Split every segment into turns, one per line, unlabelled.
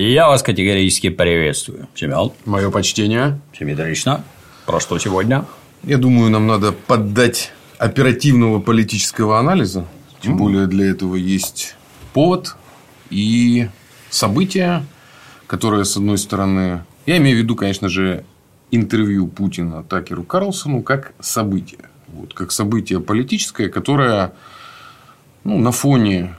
Я вас категорически приветствую. Семен.
Мое почтение.
Симметрично. Про что сегодня?
Я думаю, нам надо поддать оперативного политического анализа. Тем mm. более, для этого есть повод и события, которые, с одной стороны... Я имею в виду, конечно же, интервью Путина Такеру Карлсону как событие. Вот, как событие политическое, которое ну, на фоне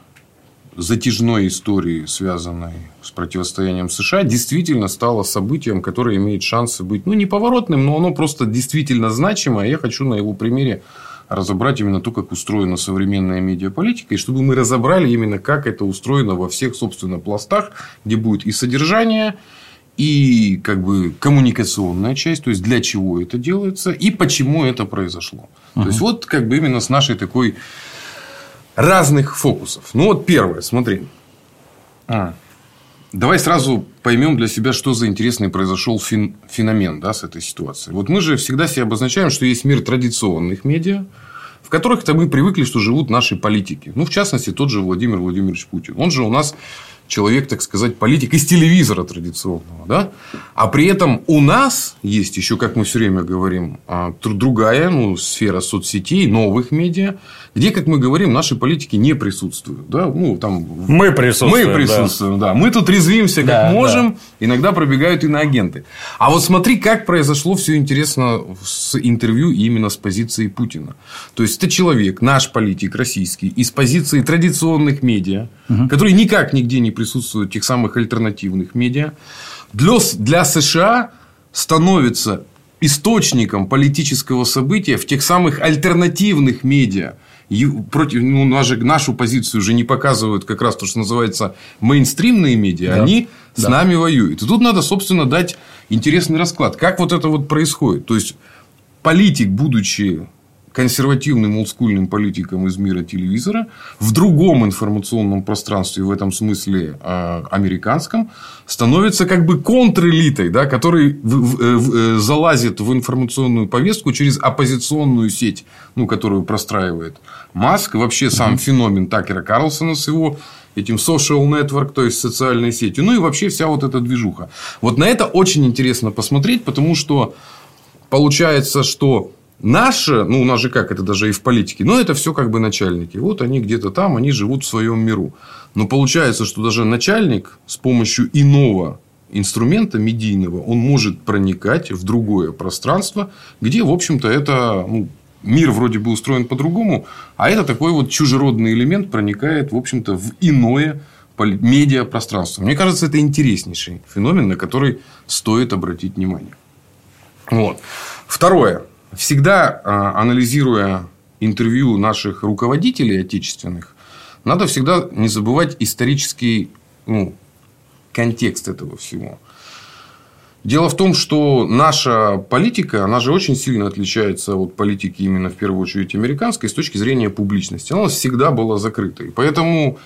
затяжной истории, связанной с противостоянием США, действительно стало событием, которое имеет шансы быть, ну, не поворотным, но оно просто действительно значимое. Я хочу на его примере разобрать именно то, как устроена современная медиаполитика, и чтобы мы разобрали именно, как это устроено во всех, собственно, пластах, где будет и содержание, и как бы коммуникационная часть, то есть для чего это делается и почему это произошло. Угу. То есть вот как бы именно с нашей такой разных фокусов. Ну, вот первое, смотри. А. Давай сразу поймем для себя, что за интересный произошел фен, феномен да, с этой ситуацией. Вот мы же всегда себе обозначаем, что есть мир традиционных медиа, в которых-то мы привыкли, что живут наши политики. Ну, в частности, тот же Владимир Владимирович Путин. Он же у нас человек, так сказать, политик из телевизора традиционного. Да? А при этом у нас есть еще, как мы все время говорим, а, другая ну, сфера соцсетей, новых медиа, где, как мы говорим, наши политики не присутствуют. Да? Ну, там...
Мы присутствуем.
Мы присутствуем, да. да. Мы тут резвимся, как да, можем. Да. Иногда пробегают иноагенты. А вот смотри, как произошло все интересно с интервью именно с позиции Путина. То есть, это человек, наш политик российский, из позиции традиционных медиа, угу. которые никак нигде не присутствуют в тех самых альтернативных медиа. Для, для США становится источником политического события в тех самых альтернативных медиа против, ну, нашу, нашу позицию уже не показывают как раз то, что называется мейнстримные медиа, да. они да. с нами воюют. И тут надо, собственно, дать интересный расклад. Как вот это вот происходит? То есть, политик, будучи консервативным олдскульным политикам из мира телевизора, в другом информационном пространстве, в этом смысле э, американском, становится как бы контрэлитой, да, который э, э, залазит в информационную повестку через оппозиционную сеть, ну, которую простраивает Маск, вообще сам mm-hmm. феномен Такера Карлсона с его этим social network, то есть социальной сетью, ну и вообще вся вот эта движуха. Вот на это очень интересно посмотреть, потому что получается, что Наши, ну, у нас же как, это даже и в политике, но это все как бы начальники. Вот они где-то там, они живут в своем миру. Но получается, что даже начальник с помощью иного инструмента медийного, он может проникать в другое пространство, где, в общем-то, это ну, мир вроде бы устроен по-другому, а это такой вот чужеродный элемент проникает, в общем-то, в иное медиапространство. Мне кажется, это интереснейший феномен, на который стоит обратить внимание. Вот. Второе всегда а, анализируя интервью наших руководителей отечественных, надо всегда не забывать исторический ну, контекст этого всего. Дело в том, что наша политика, она же очень сильно отличается от политики именно в первую очередь американской с точки зрения публичности. Она всегда была закрытой. Поэтому,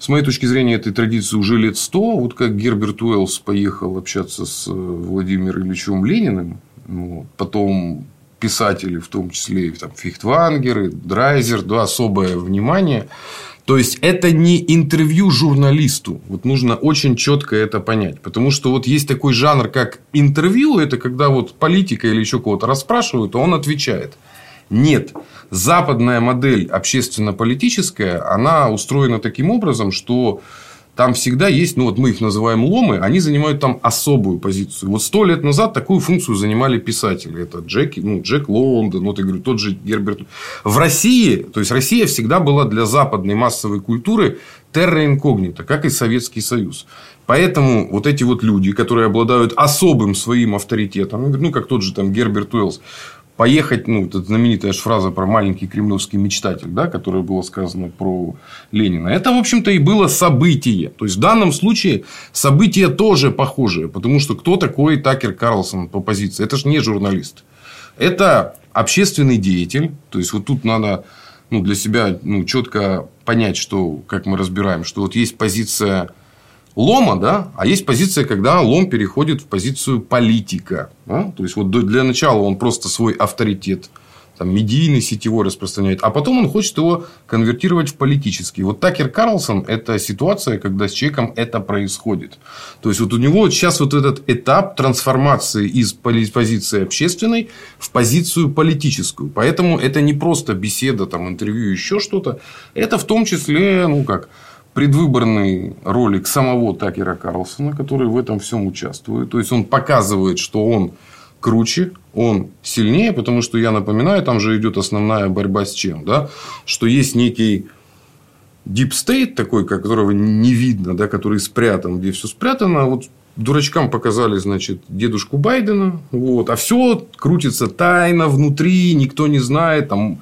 с моей точки зрения, этой традиции уже лет сто. Вот как Герберт Уэллс поехал общаться с Владимиром Ильичем Лениным, вот, потом писатели, в том числе там, Фихтвангер, Драйзер, да, особое внимание. То есть, это не интервью журналисту. Вот нужно очень четко это понять. Потому что вот есть такой жанр, как интервью. Это когда вот политика или еще кого-то расспрашивают, а он отвечает. Нет. Западная модель общественно-политическая, она устроена таким образом, что там всегда есть, ну вот мы их называем ломы, они занимают там особую позицию. Вот сто лет назад такую функцию занимали писатели. Это Джек, ну, Джек Лондон, вот я говорю, тот же Герберт. В России, то есть Россия всегда была для западной массовой культуры терра инкогнита, как и Советский Союз. Поэтому вот эти вот люди, которые обладают особым своим авторитетом, ну, как тот же там Герберт Уэллс, поехать, ну, это знаменитая фраза про маленький кремлевский мечтатель, да, которая была сказана про Ленина. Это, в общем-то, и было событие. То есть, в данном случае событие тоже похожее. Потому что кто такой Такер Карлсон по позиции? Это же не журналист. Это общественный деятель. То есть, вот тут надо ну, для себя ну, четко понять, что, как мы разбираем, что вот есть позиция лома, да, а есть позиция, когда лом переходит в позицию политика. Да? То есть, вот для начала он просто свой авторитет там, медийный, сетевой распространяет, а потом он хочет его конвертировать в политический. Вот Такер Карлсон – это ситуация, когда с человеком это происходит. То есть, вот у него сейчас вот этот этап трансформации из позиции общественной в позицию политическую. Поэтому это не просто беседа, там, интервью, еще что-то. Это в том числе, ну как, предвыборный ролик самого Такера Карлсона, который в этом всем участвует. То есть, он показывает, что он круче, он сильнее, потому что, я напоминаю, там же идет основная борьба с чем? Да? Что есть некий deep state такой, которого не видно, да, который спрятан, где все спрятано. Вот дурачкам показали, значит, дедушку Байдена, вот, а все крутится тайно внутри, никто не знает, там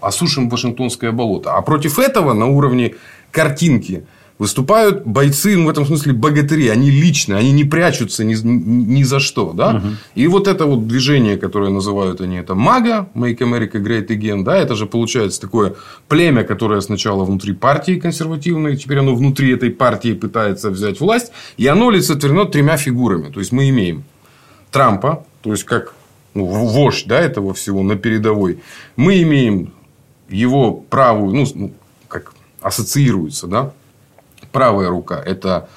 осушим Вашингтонское болото. А против этого на уровне картинки – выступают бойцы, ну, в этом смысле богатыри, они личные, они не прячутся ни, ни за что, да, угу. и вот это вот движение, которое называют они это МАГА, Make America Great Again, да, это же получается такое племя, которое сначала внутри партии консервативной, теперь оно внутри этой партии пытается взять власть, и оно олицетворено тремя фигурами, то есть мы имеем Трампа, то есть как ну, вождь да, этого всего на передовой, мы имеем его правую, ну, ассоциируется, да, правая рука – это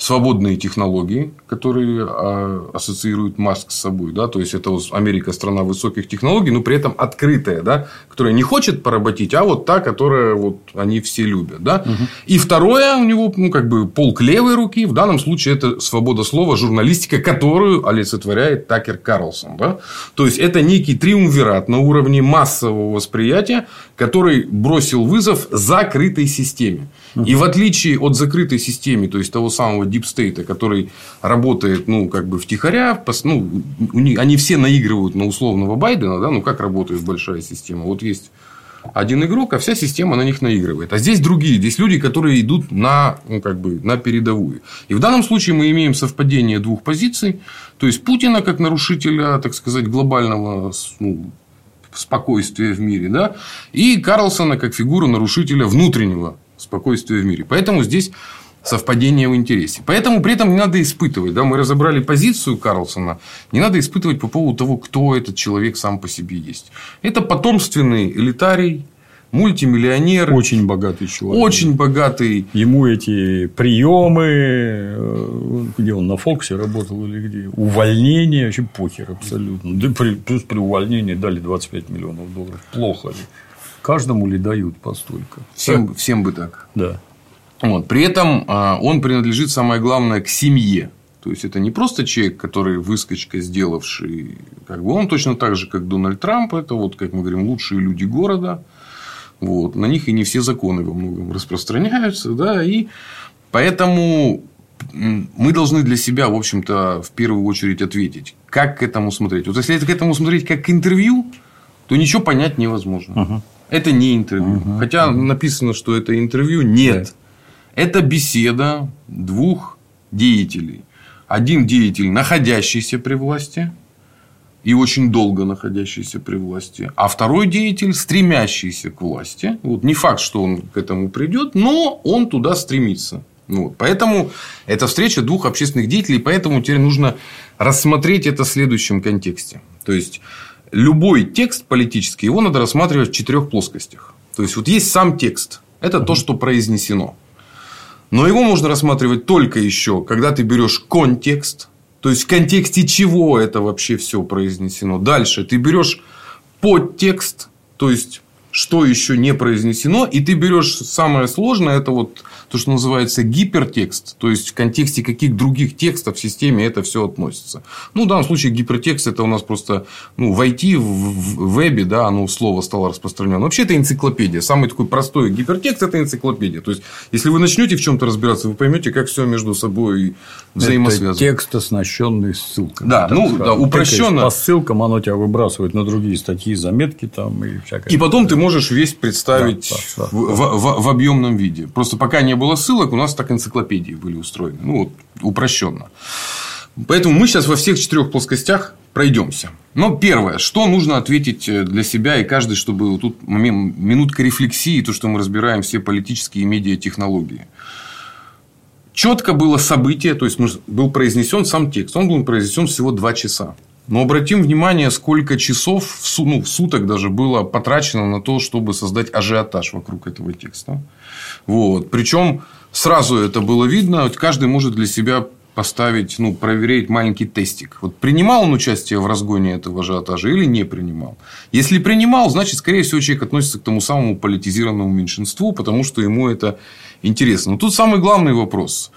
свободные технологии, которые а, ассоциируют Маск с собой. Да? То есть, это Америка страна высоких технологий, но при этом открытая, да? которая не хочет поработить, а вот та, которая вот они все любят. Да? Угу. И второе у него ну, как бы полк левой руки. В данном случае это свобода слова, журналистика, которую олицетворяет Такер Карлсон. Да? То есть, это некий триумвират на уровне массового восприятия, который бросил вызов закрытой системе. И в отличие от закрытой системы, то есть того самого Deep State, который работает, ну, как бы втихаря, ну, они все наигрывают на условного Байдена, да, ну, как работает большая система. Вот есть один игрок, а вся система на них наигрывает. А здесь другие. Здесь люди, которые идут на, ну, как бы, на передовую. И в данном случае мы имеем совпадение двух позиций. То есть, Путина как нарушителя, так сказать, глобального ну, спокойствия в мире. Да? И Карлсона как фигуру нарушителя внутреннего спокойствия в мире. Поэтому здесь совпадение в интересе. Поэтому при этом не надо испытывать. Да, мы разобрали позицию Карлсона. Не надо испытывать по поводу того, кто этот человек сам по себе есть. Это потомственный элитарий, мультимиллионер.
Очень богатый человек.
Очень богатый.
Ему эти приемы, э, где он на Фоксе работал или где, увольнение, вообще похер абсолютно. Да, при, плюс при увольнении дали 25 миллионов долларов. Плохо ли? Каждому ли дают постолько?
Всем, всем бы так.
Да.
Вот. При этом а, он принадлежит, самое главное, к семье. То есть, это не просто человек, который выскочка, сделавший, как бы он точно так же, как Дональд Трамп, это вот, как мы говорим, лучшие люди города. Вот. На них и не все законы во многом распространяются. Да, и поэтому мы должны для себя, в общем-то, в первую очередь ответить, как к этому смотреть. Вот если к этому смотреть как к интервью, то ничего понять невозможно. Угу. Это не интервью. Угу. Хотя написано, что это интервью. Нет. Да. Это беседа двух деятелей. Один деятель, находящийся при власти, и очень долго находящийся при власти, а второй деятель, стремящийся к власти. Вот не факт, что он к этому придет, но он туда стремится. Вот. Поэтому это встреча двух общественных деятелей, поэтому теперь нужно рассмотреть это в следующем контексте. То есть, любой текст политический, его надо рассматривать в четырех плоскостях. То есть, вот есть сам текст. Это то, что произнесено. Но его можно рассматривать только еще, когда ты берешь контекст, то есть в контексте чего это вообще все произнесено. Дальше ты берешь подтекст, то есть что еще не произнесено, и ты берешь самое сложное, это вот то, что называется гипертекст, то есть в контексте каких других текстов в системе это все относится. Ну, в данном случае гипертекст это у нас просто ну, в IT, в вебе, да, оно слово стало распространено. Вообще это энциклопедия. Самый такой простой гипертекст это энциклопедия. То есть, если вы начнете в чем-то разбираться, вы поймете, как все между собой взаимосвязано.
Это текст, оснащенный ссылками.
Да, ну, да, упрощенно.
По ссылкам оно тебя выбрасывает на другие статьи, заметки там и всякое.
И потом ты можешь весь представить да, да, да, в, в, в, в объемном виде. Просто пока не было ссылок, у нас так энциклопедии были устроены. Ну, вот, упрощенно. Поэтому мы сейчас во всех четырех плоскостях пройдемся. Но первое, что нужно ответить э, для себя и каждый, чтобы тут минутка рефлексии, то, что мы разбираем все политические и медиатехнологии. Четко было событие, то есть был произнесен сам текст, он был произнесен всего два часа. Но обратим внимание, сколько часов в, су- ну, в суток даже было потрачено на то, чтобы создать ажиотаж вокруг этого текста. Вот. Причем сразу это было видно. Каждый может для себя поставить, ну, проверять маленький тестик. Вот принимал он участие в разгоне этого ажиотажа или не принимал. Если принимал, значит, скорее всего, человек относится к тому самому политизированному меньшинству, потому что ему это интересно. Но тут самый главный вопрос.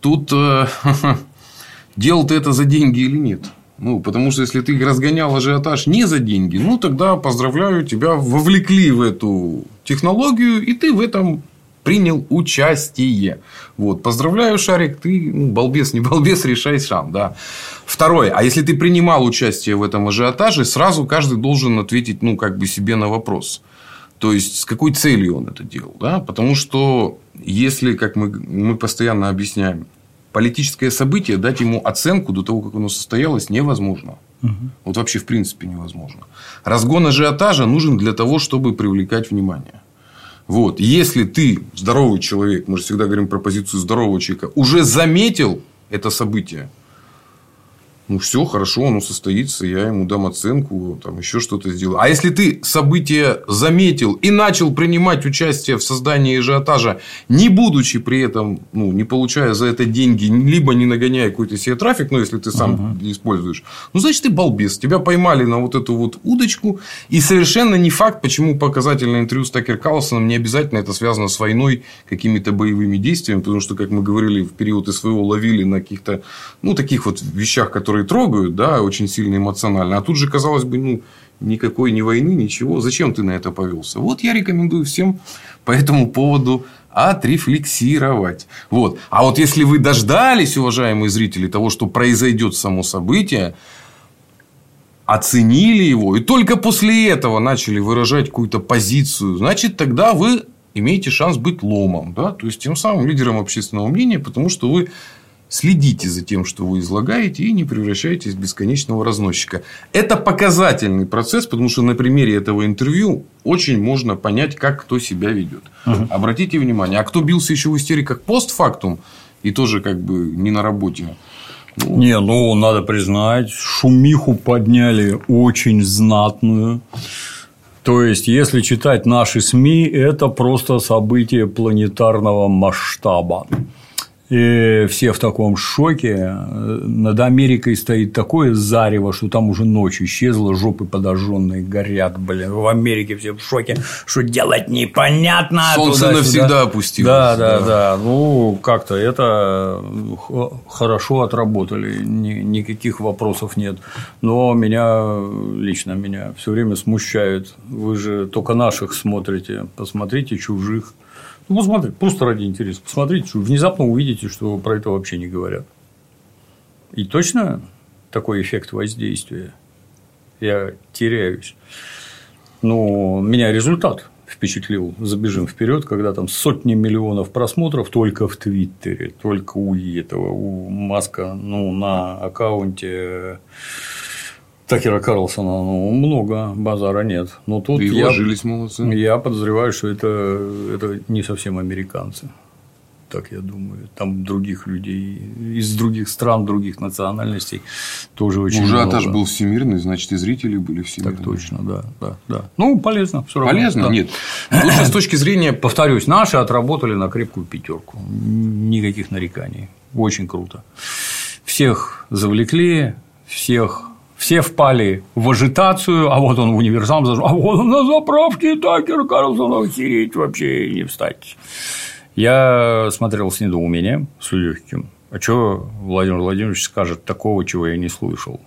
Тут э, делал ты это за деньги или нет? Ну, потому что если ты разгонял ажиотаж не за деньги, ну, тогда поздравляю, тебя вовлекли в эту технологию, и ты в этом принял участие. Вот. Поздравляю, Шарик, ты ну, балбес, не балбес, решай сам. Да. Второе. А если ты принимал участие в этом ажиотаже, сразу каждый должен ответить ну, как бы себе на вопрос. То есть, с какой целью он это делал. Да? Потому что, если, как мы, мы постоянно объясняем, политическое событие, дать ему оценку до того, как оно состоялось, невозможно. Угу. Вот вообще в принципе невозможно. Разгон ажиотажа нужен для того, чтобы привлекать внимание. Вот. Если ты здоровый человек, мы же всегда говорим про позицию здорового человека, уже заметил это событие, ну, все хорошо, оно состоится, я ему дам оценку, там еще что-то сделаю. А если ты событие заметил и начал принимать участие в создании ажиотажа, не будучи при этом, ну, не получая за это деньги, либо не нагоняя какой-то себе трафик, ну, если ты сам uh-huh. используешь, ну, значит, ты балбес. Тебя поймали на вот эту вот удочку. И совершенно не факт, почему показательное интервью с Такер Карлсоном не обязательно это связано с войной, какими-то боевыми действиями, потому что, как мы говорили, в период СВО ловили на каких-то, ну, таких вот вещах, которые которые трогают, да, очень сильно эмоционально. А тут же, казалось бы, ну, никакой ни войны, ничего. Зачем ты на это повелся? Вот я рекомендую всем по этому поводу отрефлексировать. Вот. А вот если вы дождались, уважаемые зрители, того, что произойдет само событие, оценили его, и только после этого начали выражать какую-то позицию, значит, тогда вы имеете шанс быть ломом. Да? То есть, тем самым лидером общественного мнения, потому что вы Следите за тем, что вы излагаете, и не превращайтесь в бесконечного разносчика. Это показательный процесс, потому что на примере этого интервью очень можно понять, как кто себя ведет. Угу. Обратите внимание, а кто бился еще в истериках постфактум и тоже как бы не на работе.
Ну... Не, ну надо признать, шумиху подняли очень знатную. То есть, если читать наши СМИ, это просто событие планетарного масштаба. И все в таком шоке. Над Америкой стоит такое зарево, что там уже ночь исчезла, жопы подожженные горят, блин. В Америке все в шоке, что делать непонятно.
Солнце навсегда опустилось.
Да, да, да, да. Ну, как-то это хорошо отработали, никаких вопросов нет. Но меня лично меня все время смущает. Вы же только наших смотрите, посмотрите чужих. Ну, посмотрите, просто ради интереса. Посмотрите, что внезапно увидите, что про это вообще не говорят. И точно такой эффект воздействия. Я теряюсь. Но меня результат впечатлил. Забежим вперед, когда там сотни миллионов просмотров только в Твиттере, только у этого, у Маска, ну, на аккаунте Такера Карлсона ну, много, базара нет. Но тут
и я, молодцы.
Я подозреваю, что это, это не совсем американцы. Так я думаю. Там других людей из других стран, других национальностей тоже очень
Уже
много.
атаж был всемирный, значит, и зрители были всемирные.
Так точно, да. да, да. Ну, полезно. Все
равно. Полезно? Да. Нет. Лучше с точки зрения.
Повторюсь, наши отработали на крепкую пятерку. Никаких нареканий. Очень круто. Всех завлекли, всех все впали в ажитацию, а вот он в универсам зашел, а вот он на заправке Такер Карлсон, охереть вообще не встать. Я смотрел с недоумением, с легким. А что Владимир Владимирович скажет такого, чего я не слышал?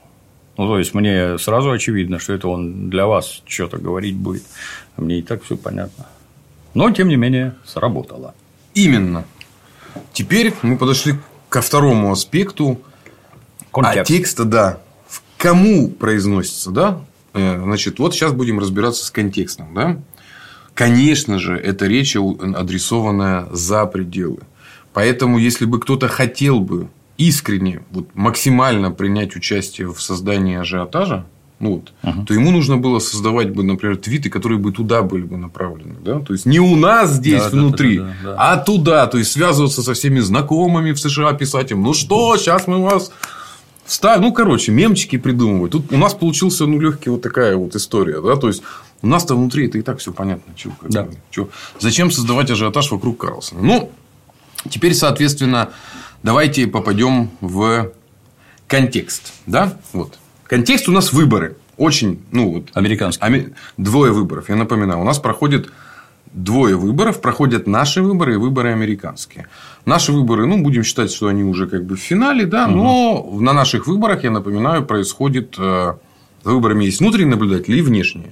Ну, то есть, мне сразу очевидно, что это он для вас что-то говорить будет. А мне и так все понятно. Но, тем не менее, сработало.
Именно. Теперь мы подошли ко второму аспекту. Контекст. А текста, да, кому произносится, да? Э, значит, вот сейчас будем разбираться с контекстом, да? Конечно же, это речь адресованная за пределы. Поэтому, если бы кто-то хотел бы искренне, вот, максимально принять участие в создании ажиотажа, ну, вот, угу. то ему нужно было создавать бы, например, твиты, которые бы туда были бы направлены. Да? То есть не у нас здесь да, внутри, да, да, да, да. а туда. То есть связываться со всеми знакомыми в США, писать им: ну что, сейчас мы вас вставь, ну, короче, мемчики придумывают. Тут у нас получился, ну, легкий вот такая вот история, да, то есть у нас-то внутри это и так все понятно. Как
Да.
чё. Зачем создавать ажиотаж вокруг Карлсона? Ну, теперь, соответственно, давайте попадем в контекст. Да? Вот. Контекст у нас выборы. Очень, ну, вот,
Американский.
Ами- Двое выборов, я напоминаю. У нас проходит двое выборов. Проходят наши выборы и выборы американские. Наши выборы, ну, будем считать, что они уже как бы в финале, да, но на наших выборах, я напоминаю, происходит... э, За выборами есть внутренние наблюдатели и внешние.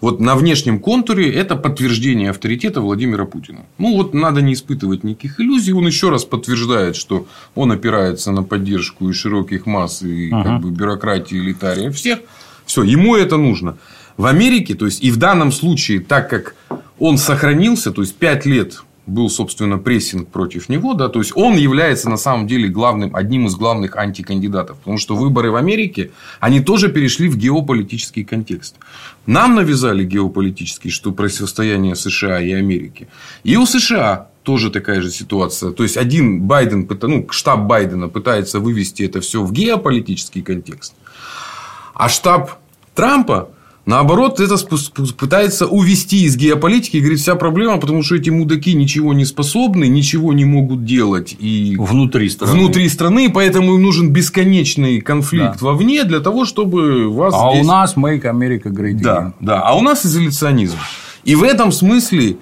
Вот на внешнем контуре это подтверждение авторитета Владимира Путина. Ну, вот надо не испытывать никаких иллюзий. Он еще раз подтверждает, что он опирается на поддержку и широких масс, и как бы бюрократии, элитария всех. Все, ему это нужно. В Америке, то есть и в данном случае, так как он сохранился, то есть 5 лет был, собственно, прессинг против него, да, то есть он является на самом деле главным, одним из главных антикандидатов, потому что выборы в Америке, они тоже перешли в геополитический контекст. Нам навязали геополитический, что противостояние США и Америки. И у США тоже такая же ситуация. То есть один Байден, ну, штаб Байдена пытается вывести это все в геополитический контекст. А штаб Трампа, наоборот, это пытается увести из геополитики и говорит, вся проблема, потому что эти мудаки ничего не способны, ничего не могут делать. И
Внутри страны.
внутри страны, поэтому им нужен бесконечный конфликт
Да.
вовне для того, чтобы вас
А
здесь...
у нас Make America Great Again.
Да, да. А у нас изоляционизм. И в этом смысле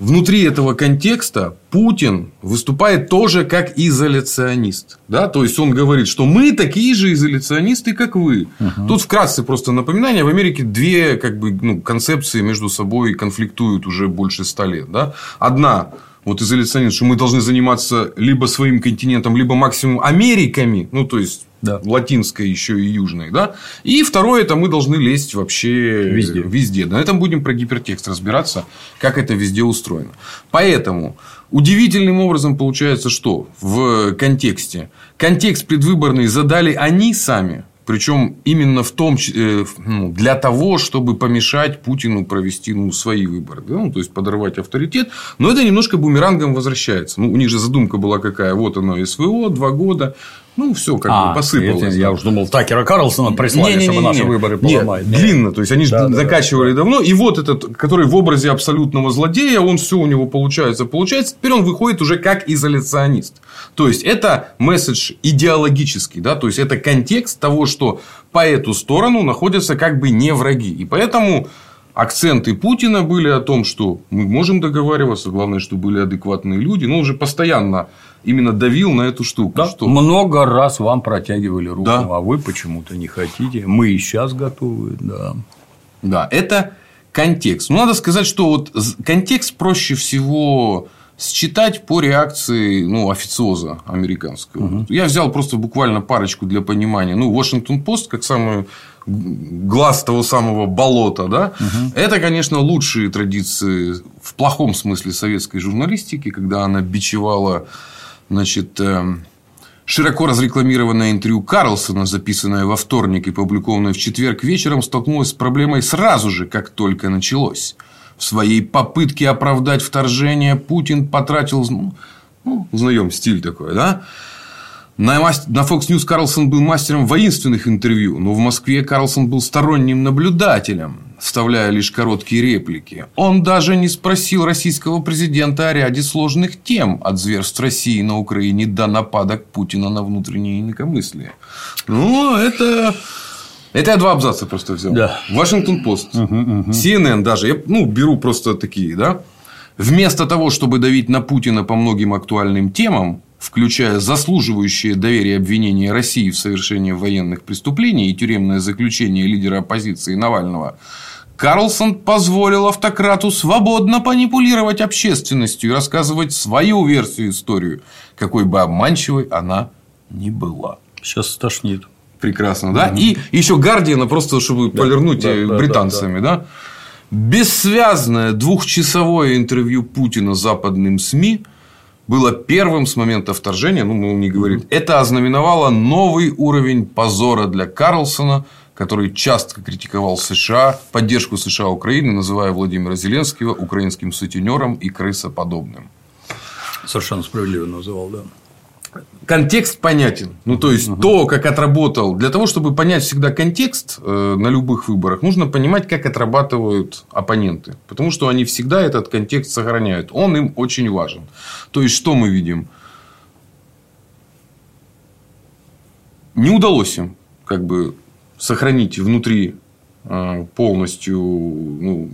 внутри этого контекста Путин выступает тоже как изоляционист. Да? То есть он говорит, что мы такие же изоляционисты, как вы. Тут вкратце просто напоминание. В Америке две как бы, ну, концепции между собой конфликтуют уже больше ста лет. Да? Одна вот изоляционизм, что мы должны заниматься либо своим континентом, либо максимум Америками, ну, то есть,
Да.
латинской еще и южной, да. И второе, это мы должны лезть вообще
Везде.
везде. На этом будем про гипертекст разбираться, как это везде устроено. Поэтому удивительным образом получается, что в контексте контекст предвыборный задали они сами. Причем именно в том, э, ну, для того, чтобы помешать Путину провести ну, свои выборы. да, ну, то есть подорвать авторитет. Но это немножко бумерангом возвращается. Ну, у них же задумка была какая. Вот оно СВО, два года. Ну, все как
А,
бы посыпалось. да.
Я уж думал, Такера Карлсона прислали,
Не-не-не-не.
чтобы наши выборы
Нет,
поломать.
длинно. То есть, они же
Да, да,
закачивали давно. И вот этот, который в образе абсолютного злодея, он все у него получается, получается. Теперь он выходит уже как изоляционист. То есть, это месседж идеологический. Да? То есть, это контекст того, что по эту сторону находятся как бы не враги. И поэтому акценты Путина были о том, что мы можем договариваться, главное, что были адекватные люди. Но он уже постоянно именно давил на эту штуку.
Да,
что...
Много раз вам протягивали руку,
Да.
а вы почему-то не хотите. Мы и сейчас готовы, да.
Да, это контекст. Ну, надо сказать, что вот контекст проще всего считать по реакции ну, официоза американского. Я взял просто буквально парочку для понимания. Ну, Washington Post, как самый глаз того самого болота, да, это, конечно, лучшие традиции в плохом смысле советской журналистики, когда она бичевала, значит, эм, Широко разрекламированное интервью Карлсона, записанное во вторник и публикованное в четверг вечером, столкнулось с проблемой сразу же, как только началось. В своей попытке оправдать вторжение Путин потратил... Ну, узнаем стиль такой, да? На, на Fox News Карлсон был мастером воинственных интервью, но в Москве Карлсон был сторонним наблюдателем, вставляя лишь короткие реплики. Он даже не спросил российского президента о ряде сложных тем, от зверств России на Украине до нападок Путина на внутреннее инакомыслие. Ну, это... Это я два абзаца просто взял.
Да.
Вашингтон Пост, CNN даже. Я ну, беру просто такие, да. Вместо того, чтобы давить на Путина по многим актуальным темам, включая заслуживающие доверия обвинения России в совершении военных преступлений и тюремное заключение лидера оппозиции Навального, Карлсон позволил автократу свободно манипулировать общественностью и рассказывать свою версию истории, какой бы обманчивой она ни была.
Сейчас стошнит.
Прекрасно, да? И еще Гардиана, просто чтобы полирнуть
да,
э,
да,
британцами, да, Бессвязное двухчасовое интервью Путина западным СМИ было первым с момента вторжения, ну, он не говорит, это ознаменовало новый уровень позора для Карлсона, который часто критиковал США, поддержку США Украины, называя Владимира Зеленского украинским сутенером и крысоподобным.
Совершенно справедливо называл, да.
контекст понятен. Ну, то есть, угу. то, как отработал. Для того, чтобы понять всегда контекст э, на любых выборах, нужно понимать, как отрабатывают оппоненты. Потому что они всегда этот контекст сохраняют. Он им очень важен. То есть, что мы видим? Не удалось им как бы сохранить внутри э, полностью ну,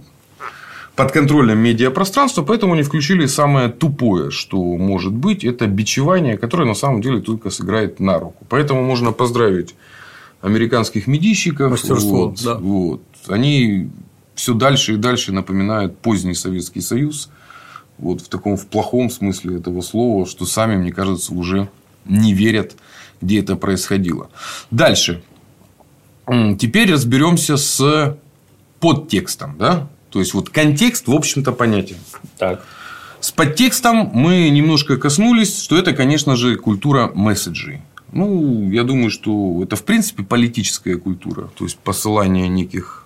подконтрольном медиапространства, поэтому они включили самое тупое, что может быть, это бичевание, которое на самом деле только сыграет на руку. Поэтому можно поздравить американских медийщиков.
Мастерство,
вот, да. вот. Они все дальше и дальше напоминают поздний Советский Союз. Вот в таком в плохом смысле этого слова, что сами, мне кажется, уже не верят, где это происходило. Дальше. Теперь разберемся с подтекстом. Да? То есть, вот контекст, в общем-то, понятен.
Так.
С подтекстом мы немножко коснулись, что это, конечно же, культура месседжей. Ну, я думаю, что это, в принципе, политическая культура. То есть, посылание неких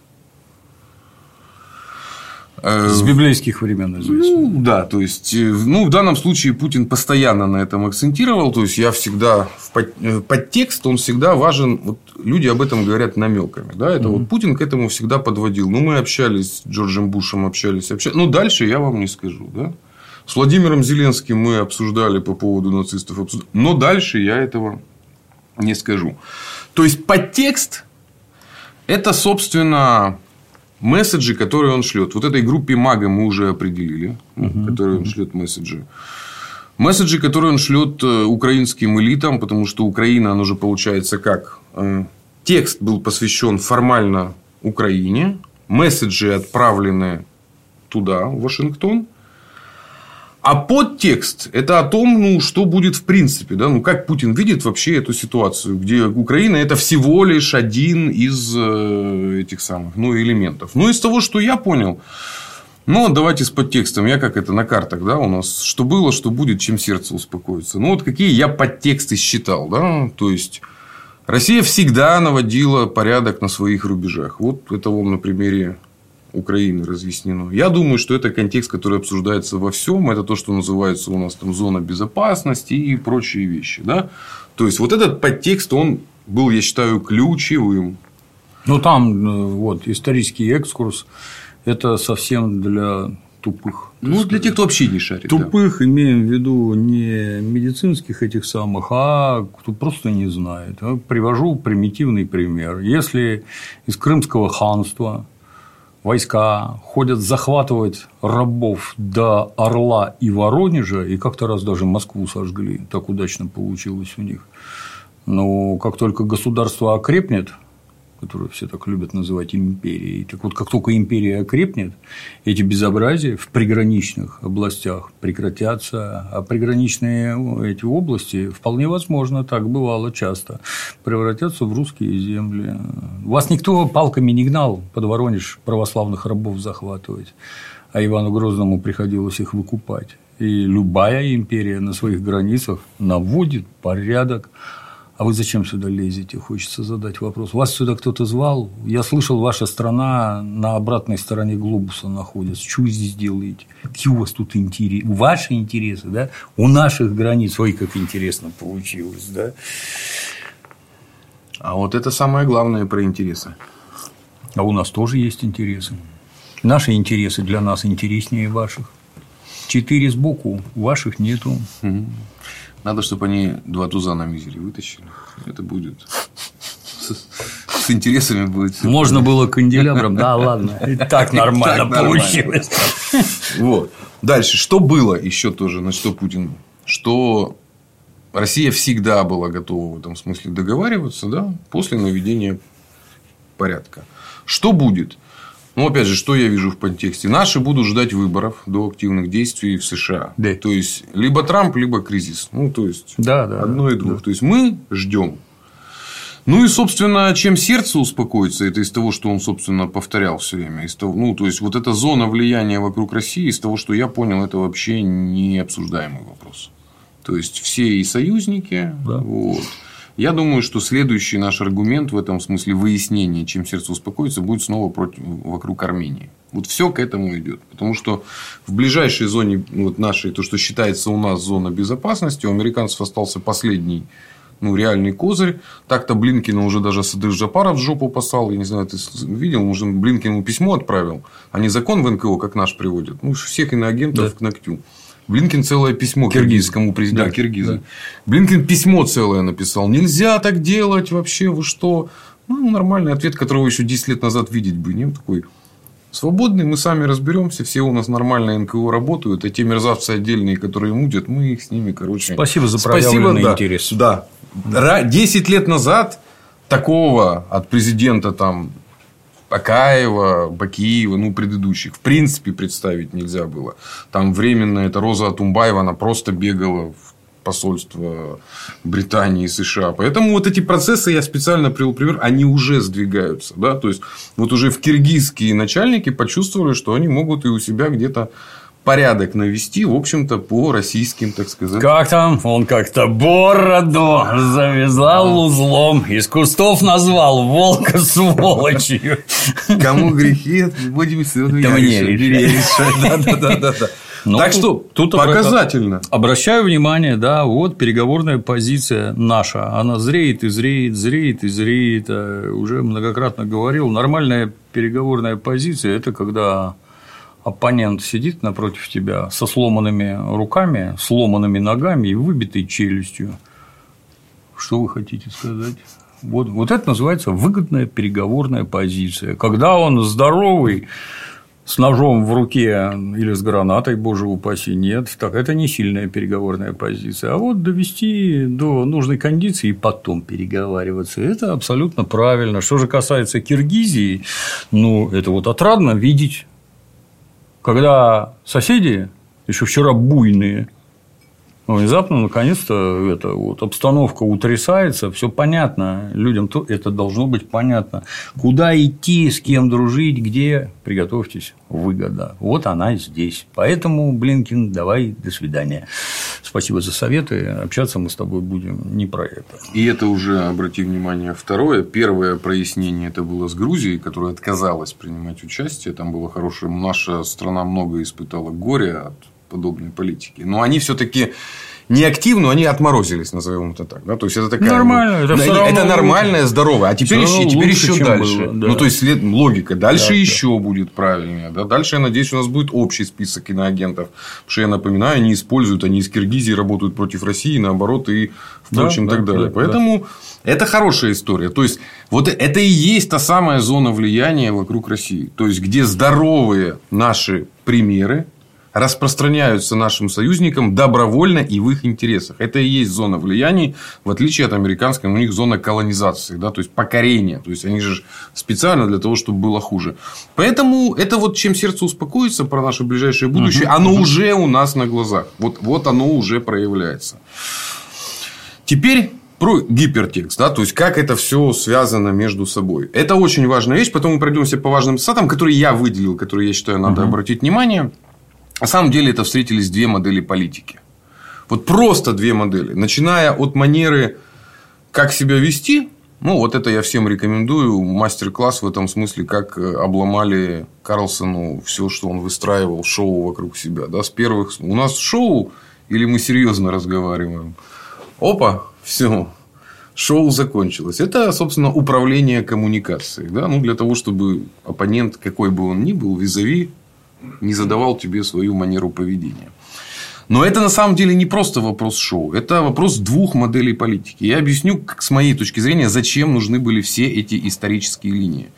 С библейских времен известно.
Ну, да, то есть, э, ну, в данном случае Путин постоянно на этом акцентировал. То есть, я всегда в э, подтекст, он всегда важен. Вот люди об этом говорят намеками. Да? Это вот Путин к этому всегда подводил. Ну, мы общались с Джорджем Бушем, общались, общались. Ну, дальше я вам не скажу. Да? С Владимиром Зеленским мы обсуждали по поводу нацистов. Обсуждали. Но дальше я этого не скажу. То есть, подтекст – это, собственно, месседжи, которые он шлет. Вот этой группе мага мы уже определили, угу. которые он шлет месседжи. Месседжи, которые он шлет э, украинским элитам, потому что Украина, оно же получается как? Э, текст был посвящен формально Украине, месседжи отправлены туда, в Вашингтон – а подтекст – это о том, ну, что будет в принципе. Да? Ну, как Путин видит вообще эту ситуацию, где Украина – это всего лишь один из э, этих самых ну, элементов. Ну, из того, что я понял, ну, давайте с подтекстом. Я как это на картах, да, у нас что было, что будет, чем сердце успокоится. Ну, вот какие я подтексты считал, да, то есть Россия всегда наводила порядок на своих рубежах. Вот это вам на примере Украины разъяснено. Я думаю, что это контекст, который обсуждается во всем. Это то, что называется у нас там зона безопасности и прочие вещи. Да? То есть, вот этот подтекст, он был, я считаю, ключевым.
Ну, там э, вот исторический экскурс – это совсем для тупых.
Ну, сказать. для тех, кто вообще не шарит.
Тупых да. имеем в виду не медицинских этих самых, а кто просто не знает. Привожу примитивный пример. Если из Крымского ханства войска ходят захватывать рабов до Орла и Воронежа, и как-то раз даже Москву сожгли, так удачно получилось у них. Но как только государство окрепнет, которую все так любят называть империей. Так вот, как только империя окрепнет, эти безобразия в приграничных областях прекратятся, а приграничные эти области вполне возможно, так бывало часто, превратятся в русские земли. Вас никто палками не гнал под Воронеж православных рабов захватывать, а Ивану Грозному приходилось их выкупать. И любая империя на своих границах наводит порядок, а вы зачем сюда лезете? Хочется задать вопрос. Вас сюда кто-то звал? Я слышал, ваша страна на обратной стороне глобуса находится. Что вы здесь делаете? Какие у вас тут интересы? Ваши интересы, да? У наших границ. Ой, как интересно получилось, да?
А вот это самое главное про интересы.
А у нас тоже есть интересы. Наши интересы для нас интереснее ваших. Четыре сбоку, ваших нету. Угу.
Надо, чтобы они два туза на мизере вытащили. Это будет с интересами будет.
Можно было канделябром, да, ладно. так нормально получилось.
Вот. Дальше. Что было еще тоже, на что Путин? Что Россия всегда была готова в этом смысле договариваться, да, после наведения порядка. Что будет? Ну, опять же, что я вижу в контексте? Наши будут ждать выборов до активных действий в США. Да. То есть, либо Трамп, либо кризис. Ну, то есть,
да, да,
одно и двух. Да. То есть, мы ждем. Ну и, собственно, чем сердце успокоится, это из того, что он, собственно, повторял все время. Из того, ну, то есть, вот эта зона влияния вокруг России, из того, что я понял, это вообще не обсуждаемый вопрос. То есть, все и союзники, да. вот, я думаю, что следующий наш аргумент в этом смысле выяснения, чем сердце успокоится, будет снова против, вокруг Армении. Вот все к этому идет. Потому что в ближайшей зоне вот нашей, то, что считается у нас зона безопасности, у американцев остался последний ну, реальный козырь. Так-то Блинкина уже даже Садыр Джапаров в жопу посал. Я не знаю, ты видел, уже Блинкину письмо отправил. Они закон в НКО, как наш приводят. Ну, всех иноагентов да. к ногтю. Блинкин целое письмо Киргиз. киргизскому президенту. Да, Киргиза. Да. Блинкин письмо целое написал. Нельзя так делать вообще, вы что? Ну, нормальный ответ, которого еще 10 лет назад видеть бы. Не такой свободный, мы сами разберемся, все у нас нормально НКО работают, а те мерзавцы отдельные, которые мудят, мы их с ними, короче...
Спасибо за проявленный
Спасибо,
интерес.
Да. 10 лет назад такого от президента там Акаева, Бакиева, ну, предыдущих, в принципе, представить нельзя было. Там временно эта Роза Атумбаева, она просто бегала в посольство Британии и США. Поэтому вот эти процессы, я специально привел пример, они уже сдвигаются. Да? То есть, вот уже в киргизские начальники почувствовали, что они могут и у себя где-то порядок навести, в общем-то, по российским, так сказать.
Как там? Он как-то бороду завязал узлом, из кустов назвал волка сволочью.
Кому грехи, будем сегодня решать. Да-да-да. Ну, так что тут показательно.
Обращаю внимание, да, вот переговорная позиция наша, она зреет и зреет, зреет и зреет. Э, уже многократно говорил, нормальная переговорная позиция – это когда оппонент сидит напротив тебя со сломанными руками, сломанными ногами и выбитой челюстью. Что вы хотите сказать? Вот, вот это называется выгодная переговорная позиция. Когда он здоровый, с ножом в руке или с гранатой, боже упаси, нет, так это не сильная переговорная позиция. А вот довести до нужной кондиции и потом переговариваться, это абсолютно правильно. Что же касается Киргизии, ну, это вот отрадно видеть когда соседи, еще вчера буйные, внезапно, наконец-то, это вот обстановка утрясается, все понятно, людям то это должно быть понятно. Куда идти, с кем дружить, где, приготовьтесь, выгода. Вот она здесь. Поэтому, Блинкин, давай, до свидания. Спасибо за советы. Общаться мы с тобой будем не про это.
И это уже, обрати внимание, второе. Первое прояснение это было с Грузией, которая отказалась принимать участие. Там было хорошее. Наша страна много испытала горя от подобной политики. Но они все-таки не активно, они отморозились, назовем это так. Да? То есть это такая
нормально, это,
да, это нормальное, здоровое. А теперь еще, теперь еще дальше. Было, да. Ну, то есть логика. Дальше да, еще да. будет правильнее. Да? Дальше, я надеюсь, у нас будет общий список иноагентов. Потому что я напоминаю, они используют, они из Киргизии работают против России, наоборот, и впрочем, да, так да, далее. Да, Поэтому да. это хорошая история. То есть, вот это и есть та самая зона влияния вокруг России. То есть, где здоровые наши примеры, распространяются нашим союзникам добровольно и в их интересах. Это и есть зона влияния, в отличие от американской, у них зона колонизации, да, то есть покорения. То есть они же специально для того, чтобы было хуже. Поэтому это вот чем сердце успокоится про наше ближайшее будущее, угу, оно угу. уже у нас на глазах. Вот, вот оно уже проявляется. Теперь про гипертекст, да, то есть как это все связано между собой. Это очень важная вещь, потом мы пройдемся по важным цитатам, которые я выделил, которые я считаю надо угу. обратить внимание. На самом деле это встретились две модели политики. Вот просто две модели. Начиная от манеры, как себя вести, ну, вот это я всем рекомендую. Мастер-класс в этом смысле, как э, обломали Карлсону все, что он выстраивал, шоу вокруг себя. Да, с первых... У нас шоу или мы серьезно разговариваем? Опа, все, шоу закончилось. Это, собственно, управление коммуникацией. Да? Ну, для того, чтобы оппонент, какой бы он ни был, визави не задавал тебе свою манеру поведения. Но это на самом деле не просто вопрос шоу, это вопрос двух моделей политики. Я объясню, с моей точки зрения, зачем нужны были все эти исторические линии.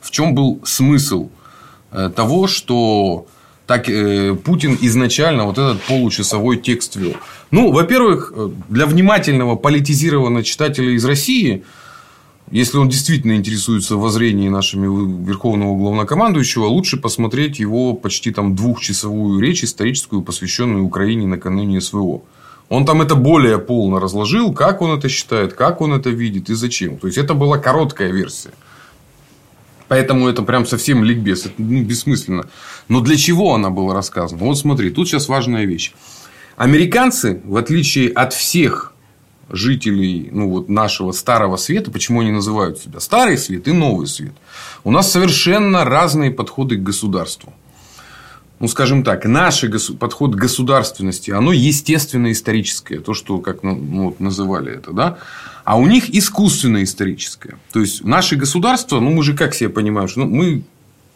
В чем был смысл э, того, что так э, Путин изначально вот этот получасовой текст вел. Ну, во-первых, э, для внимательного политизированного читателя из России если он действительно интересуется воззрением нашими Верховного Главнокомандующего, лучше посмотреть его почти там двухчасовую речь историческую, посвященную Украине накануне СВО. Он там это более полно разложил, как он это считает, как он это видит и зачем. То есть, это была короткая версия. Поэтому это прям совсем ликбез. Это ну, бессмысленно. Но для чего она была рассказана? Вот смотри, тут сейчас важная вещь. Американцы, в отличие от всех жителей ну, вот нашего старого света, почему они называют себя старый свет и новый свет, у нас совершенно разные подходы к государству. Ну, скажем так, наш подход к государственности, оно естественно-историческое, то, что как ну, вот, называли это, да, а у них искусственно-историческое. То есть, наши государства, ну, мы же как себе понимаем, что ну, мы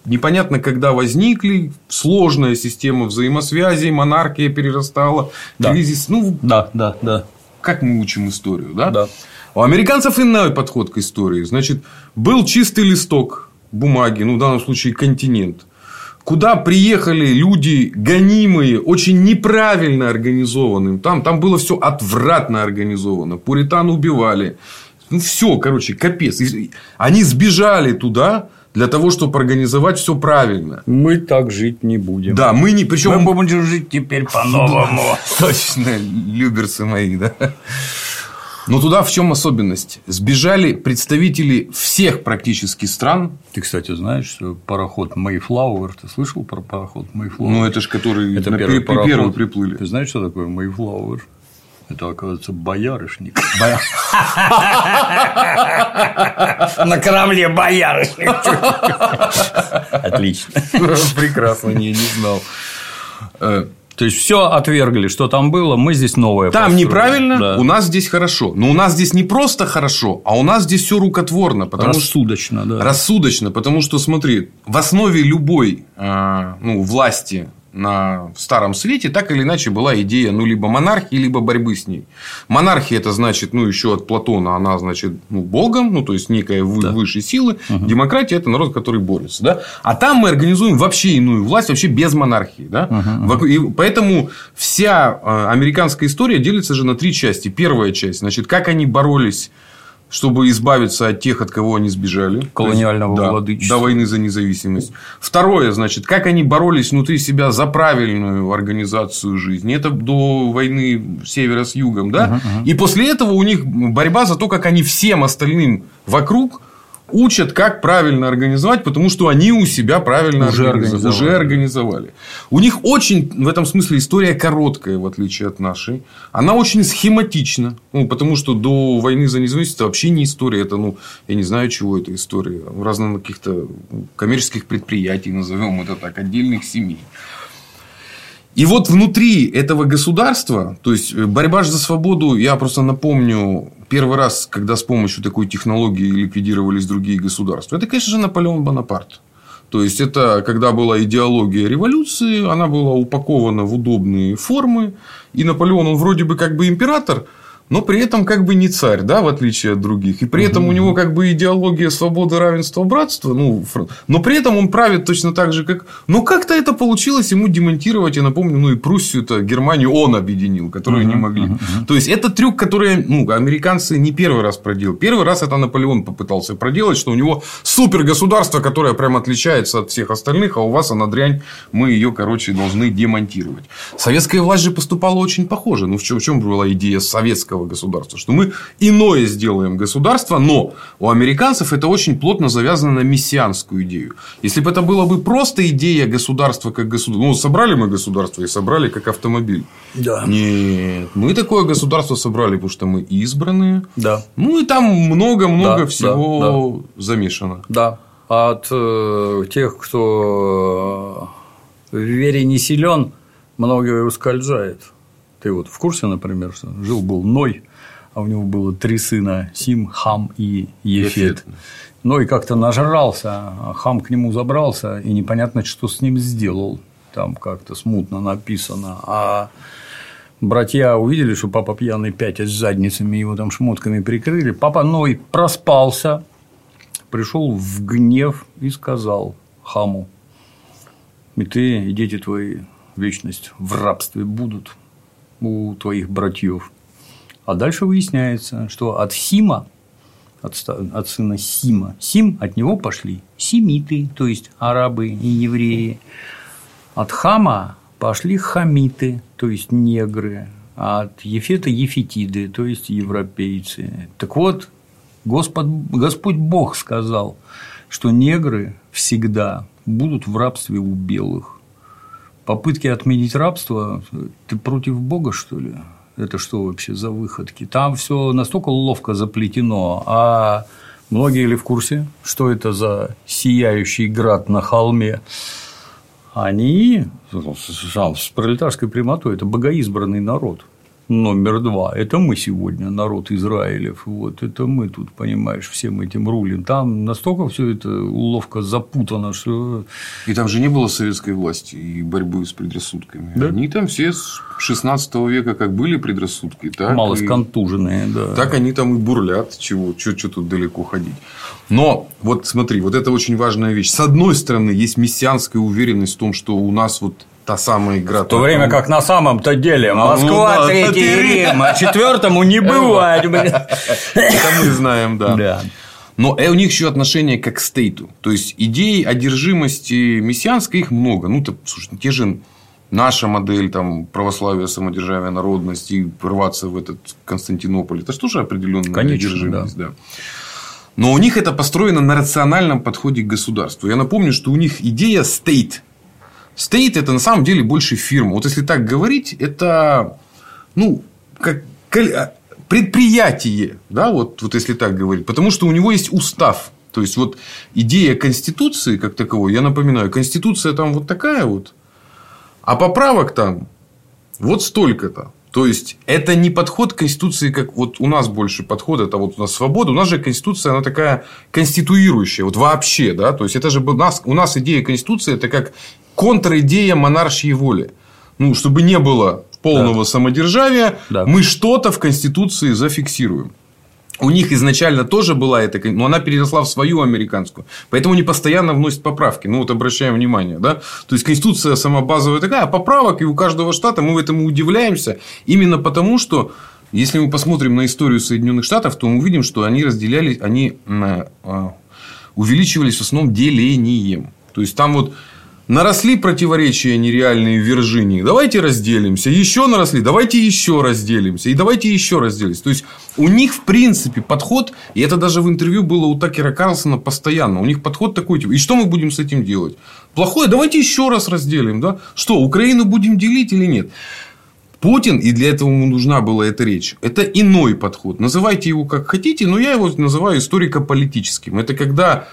непонятно, когда возникли, сложная система взаимосвязи, монархия перерастала,
да. кризис. Ну, да, да, да.
Как мы учим историю, да?
Да.
У американцев иной подход к истории. Значит, был чистый листок бумаги, ну, в данном случае континент, куда приехали люди гонимые, очень неправильно организованные. Там, там было все отвратно организовано. Пуритан убивали. Ну, все, короче, капец. Они сбежали туда, для того, чтобы организовать все правильно.
Мы так жить не будем.
Да, мы не причем.
Мы будем жить теперь по-новому.
Точно, люберцы мои, да. Но туда в чем особенность? Сбежали представители всех практически стран.
Ты, кстати, знаешь, что пароход Мейфлауэр, ты слышал про пароход Мейфлауэр?
Ну, это же который это на первый, пароход. первый приплыли.
Ты знаешь, что такое Мейфлауэр? Это, оказывается, боярышник.
На корабле боярышник.
Отлично.
Прекрасно, не, не знал.
Э, то есть все отвергли, что там было, мы здесь новое.
Там построили. неправильно, да. у нас здесь хорошо. Но у нас здесь не просто хорошо, а у нас здесь все рукотворно.
Потому рассудочно,
что... да. Рассудочно, потому что, смотри, в основе любой э, ну, власти на Старом Свете так или иначе была идея ну, либо монархии, либо борьбы с ней. Монархия это значит, ну, еще от Платона она значит ну, богом, ну, то есть некая да. высшей силы. Угу. Демократия это народ, который борется. Да? А там мы организуем вообще иную власть, вообще без монархии. Да? Угу. И поэтому вся э, американская история делится же на три части. Первая часть, значит, как они боролись чтобы избавиться от тех, от кого они сбежали.
Колониального
да,
владычества.
До войны за независимость. Второе, значит, как они боролись внутри себя за правильную организацию жизни. Это до войны севера с югом. Да? Угу, угу. И после этого у них борьба за то, как они всем остальным вокруг учат, как правильно организовать, потому что они у себя правильно
уже организовали.
Уже организовали. У них очень, в этом смысле, история короткая, в отличие от нашей. Она очень схематична. Ну, потому что до войны за независимость это вообще не история. Это, ну, я не знаю, чего это история. Разных каких-то коммерческих предприятий, назовем это так, отдельных семей. И вот внутри этого государства, то есть э, борьба за свободу, я просто напомню, первый раз, когда с помощью такой технологии ликвидировались другие государства, это, конечно же, Наполеон Бонапарт. То есть, это когда была идеология революции, она была упакована в удобные формы, и Наполеон, он вроде бы как бы император – но при этом как бы не царь, да, в отличие от других. И при этом у него как бы идеология свободы, равенства, братства. Ну, но при этом он правит точно так же, как... Но как-то это получилось ему демонтировать. Я напомню, ну и Пруссию-то, Германию он объединил, которые не могли. То есть, это трюк, который ну, американцы не первый раз проделали. Первый раз это Наполеон попытался проделать, что у него супер государство, которое прям отличается от всех остальных, а у вас она дрянь, мы ее, короче, должны демонтировать. Советская власть же поступала очень похоже. Ну, в чем, в чем была идея советского советского государства, что мы иное сделаем государство, но у американцев это очень плотно завязано на мессианскую идею. Если бы это была бы просто идея государства как государства, ну, собрали мы государство и собрали как автомобиль.
Да.
Нет, мы такое государство собрали, потому что мы избранные.
Да.
Ну, и там много-много да, всего да, да. замешано.
Да. От э, тех, кто в вере не силен, многое ускользает. Ты вот в курсе, например, что жил-был Ной, а у него было три сына – Сим, Хам и Ефет. Ефет. Ной как-то нажрался, а Хам к нему забрался, и непонятно, что с ним сделал. Там как-то смутно написано. А братья увидели, что папа пьяный пятясь с задницами, его там шмотками прикрыли. Папа Ной проспался, пришел в гнев и сказал Хаму, и ты, и дети твои вечность в рабстве будут у твоих братьев. А дальше выясняется, что от Сима, от, сына Сима, Сим от него пошли семиты, то есть арабы и евреи. От Хама пошли хамиты, то есть негры. А от Ефета – ефетиды, то есть европейцы. Так вот, Господь, Господь Бог сказал, что негры всегда будут в рабстве у белых попытки отменить рабство, ты против Бога, что ли? Это что вообще за выходки? Там все настолько ловко заплетено, а многие ли в курсе, что это за сияющий град на холме? Они с пролетарской прямотой это богоизбранный народ номер два. Это мы сегодня, народ Израилев. Вот это мы тут, понимаешь, всем этим рулим. Там настолько все это уловка запутано, что.
И там же не было советской власти и борьбы с предрассудками. Да? Они там все с 16 века как были предрассудки, так.
Мало и... сконтуженные, да.
Так они там и бурлят. Чего, что, тут далеко ходить. Но вот смотри, вот это очень важная вещь. С одной стороны, есть мессианская уверенность в том, что у нас вот та самая игра.
В то время как на самом-то деле ну Москва, ну, да, Третий Рим, а четвертому не бывать.
Это мы знаем, да. Да. Но у них еще отношение как к стейту. То есть идеи одержимости мессианской их много. Ну, то, слушай, те же наша модель там, православия, самодержавия, народности, рваться в этот Константинополь, это же тоже определенная Конечно, одержимость. Да. Да. Но у них это построено на рациональном подходе к государству. Я напомню, что у них идея стейт Стоит это на самом деле больше фирма. Вот если так говорить, это ну, как а, предприятие, да, вот, вот если так говорить, потому что у него есть устав. То есть, вот идея Конституции как таковой, я напоминаю, Конституция там вот такая вот, а поправок там вот столько-то. То есть, это не подход к Конституции, как вот у нас больше подход, это вот у нас свобода. У нас же Конституция, она такая конституирующая, вот вообще, да. То есть, это же у нас, у нас идея Конституции, это как контр-идея монаршьей воли. Ну, чтобы не было полного да. самодержавия, да. мы что-то в Конституции зафиксируем. У них изначально тоже была эта, но она переросла в свою американскую. Поэтому они постоянно вносят поправки. Ну, вот обращаем внимание. Да? То есть, Конституция сама базовая такая, а поправок и у каждого штата мы в этом удивляемся. Именно потому, что если мы посмотрим на историю Соединенных Штатов, то мы увидим, что они разделялись, они а, увеличивались в основном делением. То есть, там вот Наросли противоречия нереальные в Виржинии. Давайте разделимся. Еще наросли. Давайте еще разделимся. И давайте еще разделимся. То есть, у них, в принципе, подход, и это даже в интервью было у Такера Карлсона постоянно. У них подход такой, типа, и что мы будем с этим делать? Плохое, давайте еще раз разделим. Да? Что, Украину будем делить или нет? Путин, и для этого ему нужна была эта речь, это иной подход. Называйте его как хотите, но я его называю историко-политическим. Это когда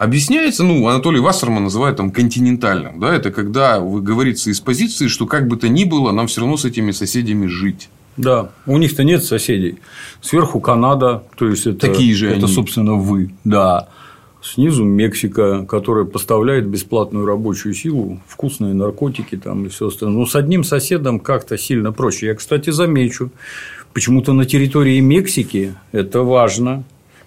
Объясняется, ну, Анатолий Вассерман называет там континентальным. Да? Это когда вы говорится из позиции, что как бы то ни было, нам все равно с этими соседями жить.
Да, у них-то нет соседей. Сверху Канада, то есть это,
Такие же
это
они.
собственно, вы. Да. Снизу Мексика, которая поставляет бесплатную рабочую силу, вкусные наркотики там и все остальное. Но с одним соседом как-то сильно проще. Я, кстати, замечу, почему-то на территории Мексики это важно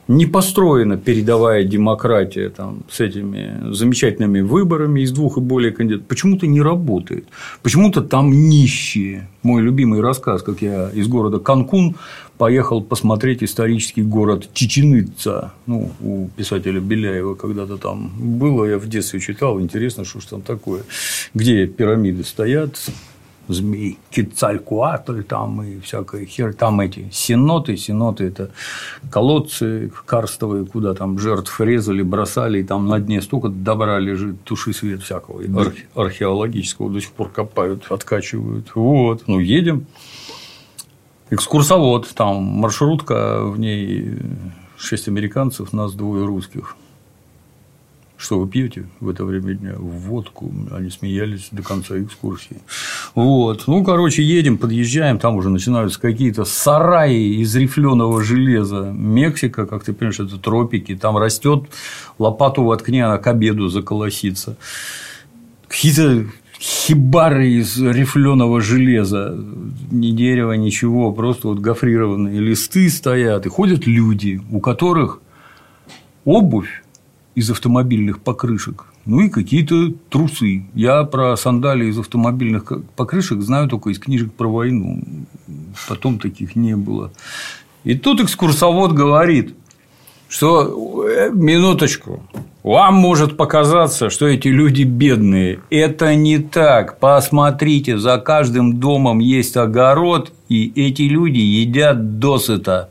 не построена передовая демократия там, с этими замечательными выборами из двух и более кандидатов, почему-то не работает. Почему-то там нищие. Мой любимый рассказ, как я из города Канкун поехал посмотреть исторический город Чеченица. Ну, у писателя Беляева когда-то там было, я в детстве читал, интересно, что ж там такое. Где пирамиды стоят, змей, Кицалькуатль там и всякая хер, там эти синоты, синоты – это колодцы карстовые, куда там жертв резали, бросали, и там на дне столько добра лежит, туши свет всякого, и архе- археологического до сих пор копают, откачивают. Вот, ну, едем. Экскурсовод, там маршрутка, в ней шесть американцев, нас двое русских. Что вы пьете в это время дня? Водку. Они смеялись до конца экскурсии. Вот. Ну, короче, едем, подъезжаем, там уже начинаются какие-то сараи из рифленого железа. Мексика, как ты понимаешь, это тропики. Там растет лопату воткни, она к обеду заколосится. Какие-то хибары из рифленого железа, ни дерева, ничего, просто вот гофрированные листы стоят, и ходят люди, у которых обувь из автомобильных покрышек, ну и какие-то трусы. Я про сандалии из автомобильных покрышек знаю только из книжек про войну. Потом таких не было. И тут экскурсовод говорит, что э, минуточку, вам может показаться, что эти люди бедные. Это не так. Посмотрите, за каждым домом есть огород, и эти люди едят досыта.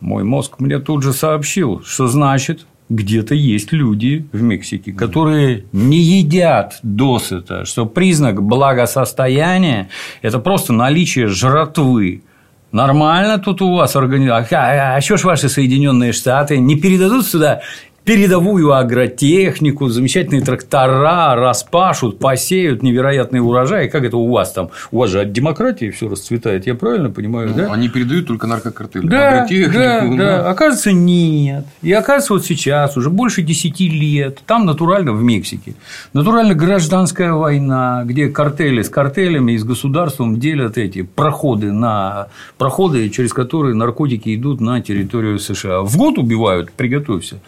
Мой мозг мне тут же сообщил, что значит где-то есть люди в Мексике, которые не едят досыта, что признак благосостояния – это просто наличие жратвы. Нормально тут у вас организация. А, а что ж ваши Соединенные Штаты не передадут сюда передовую агротехнику, замечательные трактора распашут, посеют невероятный урожай. Как это у вас там? У вас же от демократии все расцветает, я правильно понимаю, ну, да?
Они передают только наркокартели.
Да, да, ну. да. Оказывается, нет. И оказывается, вот сейчас уже больше 10 лет, там натурально в Мексике, натурально гражданская война, где картели с картелями и с государством делят эти проходы на проходы, через которые наркотики идут на территорию США. В год убивают, приготовься.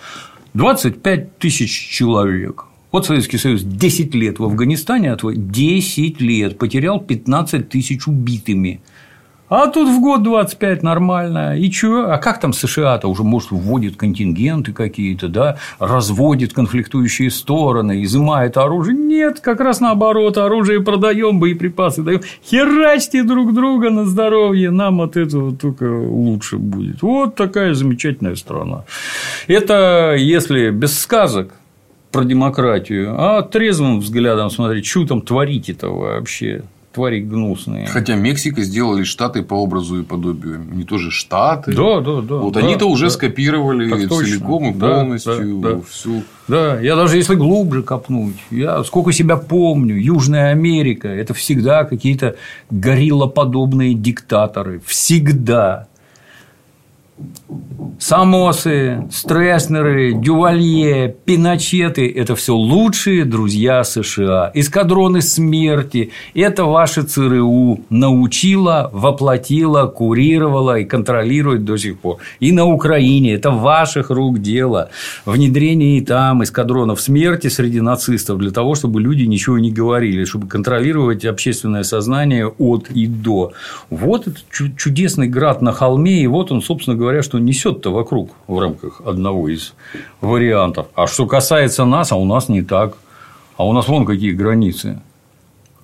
25 тысяч человек. Вот Советский Союз 10 лет в Афганистане, а твой 10 лет потерял 15 тысяч убитыми. А тут в год 25 нормально. И чё? А как там США-то уже, может, вводит контингенты какие-то, да, разводит конфликтующие стороны, изымает оружие? Нет, как раз наоборот, оружие продаем, боеприпасы даем. Херачьте друг друга на здоровье, нам от этого только лучше будет. Вот такая замечательная страна. Это если без сказок, про демократию, а трезвым взглядом смотреть, что там творите-то вообще твари гнусные.
Хотя Мексика сделали штаты по образу и подобию. Не тоже штаты.
Да, да, да.
Вот
да,
они-то уже
да.
скопировали
Так
целиком и
Да,
полностью
да, да.
всю.
Да, я даже если глубже копнуть, я сколько себя помню, Южная Америка – это всегда какие-то гориллоподобные диктаторы. Всегда. Самосы, Стресснеры, Дювалье, Пиночеты – это все лучшие друзья США. Эскадроны смерти – это ваше ЦРУ научила, воплотила, курировала и контролирует до сих пор. И на Украине – это ваших рук дело. Внедрение и там эскадронов смерти среди нацистов для того, чтобы люди ничего не говорили, чтобы контролировать общественное сознание от и до. Вот этот чу- чудесный град на холме, и вот он, собственно говоря, что несет-то вокруг в рамках одного из вариантов. А что касается нас, а у нас не так. А у нас вон какие границы.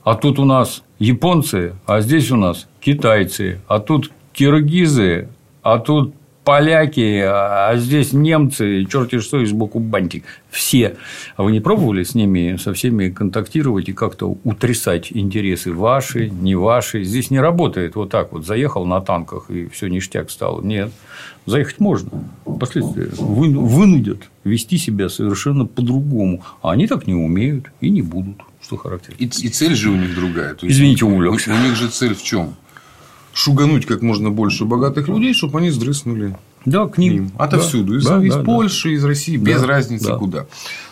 А тут у нас японцы, а здесь у нас китайцы, а тут киргизы, а тут поляки, а здесь немцы, черти что, и сбоку бантик. Все. А вы не пробовали с ними, со всеми контактировать и как-то утрясать интересы ваши, не ваши? Здесь не работает вот так вот. Заехал на танках, и все ништяк стало. Нет. Заехать можно. Последствия вы- вынудят вести себя совершенно по-другому. А они так не умеют и не будут. Что характерно.
И, и цель же у них другая. То есть,
Извините,
у,
увлекся.
у них же цель в чем? Шугануть как можно больше богатых людей, чтобы они сдрыснули
Да,
к
ним.
ним. Отовсюду. Из,
Да,
из
да, да.
Польши, из России, без
Да,
разницы
да.
куда.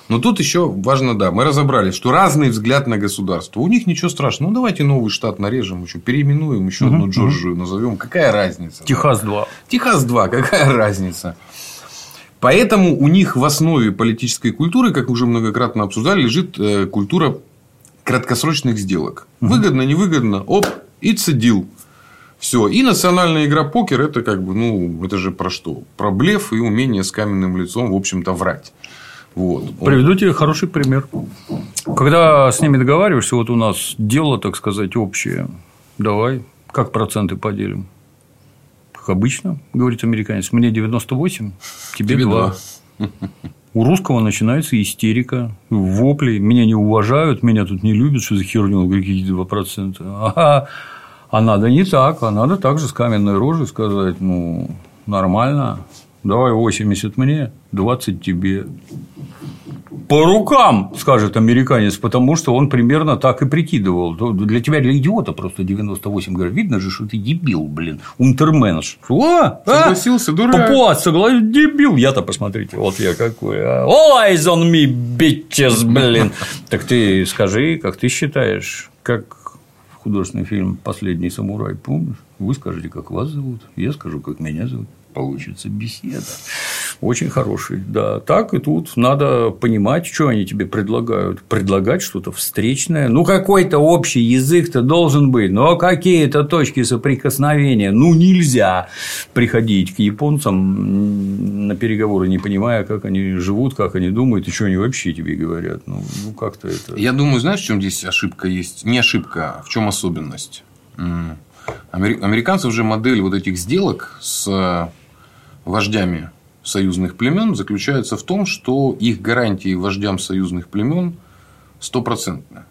Но тут еще важно, да, мы разобрались, что разный взгляд на государство. У них ничего страшного. Ну, давайте новый штат нарежем, еще переименуем, еще одну Джорджию назовем. Какая разница?
Техас 2.
Техас 2, какая разница? Поэтому у них в основе политической культуры, как уже многократно обсуждали, лежит э, культура краткосрочных сделок. Выгодно, невыгодно, оп, a deal. Все. И национальная игра покер это как бы, ну, это же про что? Про блеф и умение с каменным лицом, в общем-то, врать. Вот.
Приведу тебе хороший пример. Когда с ними договариваешься, вот у нас дело, так сказать, общее. Давай, как проценты поделим? Как обычно, говорит американец, мне 98, тебе,
Тебе
2. У русского начинается истерика, вопли, меня не уважают, меня тут не любят, что за херню, Он говорит, какие 2%. А, а надо не так, а надо также с каменной рожей сказать, ну, нормально, давай 80 мне, 20 тебе. По рукам, скажет американец, потому что он примерно так и прикидывал. Для тебя, для идиота, просто 98 говорят, видно же, что ты дебил, блин, унтерменш. О,
Согласился, дурак.
Папуас, согласен, дебил. Я-то посмотрите, вот я какой. а. All eyes on me, bitches, блин. Так ты скажи, как ты считаешь, как художественный фильм «Последний самурай», помнишь? Вы скажете, как вас зовут, я скажу, как меня зовут. Получится беседа. Очень хороший, да. Так и тут надо понимать, что они тебе предлагают. Предлагать что-то встречное. Ну, какой-то общий язык-то должен быть. Но какие-то точки соприкосновения. Ну, нельзя приходить к японцам на переговоры, не понимая, как они живут, как они думают, и что они вообще тебе говорят. Ну, ну как-то это.
Я думаю, знаешь, в чем здесь ошибка есть? Не ошибка, а в чем особенность? Американцы уже модель вот этих сделок с э, вождями союзных племен заключается в том, что их гарантии вождям союзных племен стопроцентны.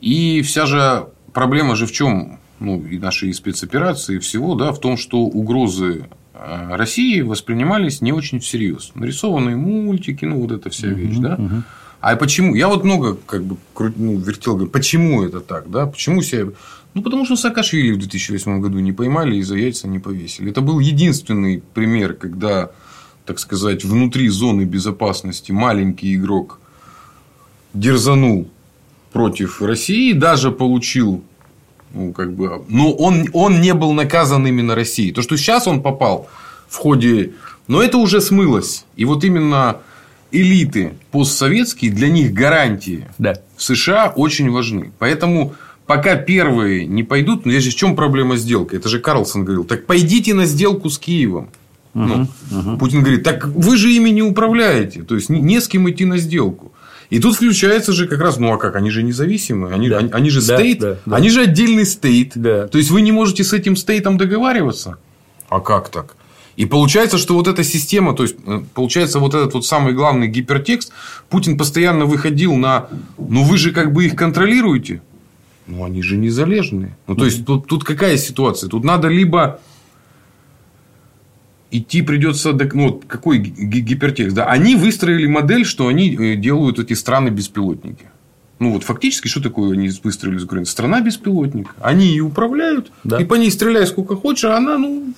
И вся же проблема же в чем? Ну, и нашей спецоперации, и всего, да, в том, что угрозы э, России воспринимались не очень всерьез. Нарисованные мультики, ну, вот эта вся вещь, угу, да. Угу. А почему? Я вот много как бы ну, вертел, говорю, почему это так, да? Почему себя... Ну, потому что Саакашвили в 2008 году не поймали и за яйца не повесили. Это был единственный пример, когда, так сказать, внутри зоны безопасности маленький игрок дерзанул против России, даже получил ну, как бы, но он, он не был наказан именно Россией. То, что сейчас он попал в ходе... Но это уже смылось. И вот именно элиты постсоветские, для них гарантии да. в США очень важны. Поэтому пока первые не пойдут, ну, здесь же в чем проблема сделки? Это же Карлсон говорил, так пойдите на сделку с Киевом. Ну, угу. Путин говорит, так вы же ими не управляете, то есть не с кем идти на сделку. И тут включается же как раз, ну а как, они же независимые, они, да. они, они же стейт, да, да, да. они же отдельный стейт. Да. То есть вы не можете с этим стейтом договариваться. А как так? И получается, что вот эта система, то есть э, получается вот этот вот самый главный гипертекст, Путин постоянно выходил на, ну вы же как бы их контролируете, ну они же незалежные. Ну то есть тут, тут какая ситуация? Тут надо либо идти придется, ну, какой гипертекст, да, они выстроили модель, что они э, делают эти страны-беспилотники. Ну, вот фактически, что такое они выстроили из Украины? Страна беспилотник. Они ее управляют, да. и по ней стреляй сколько хочешь, а она, ну,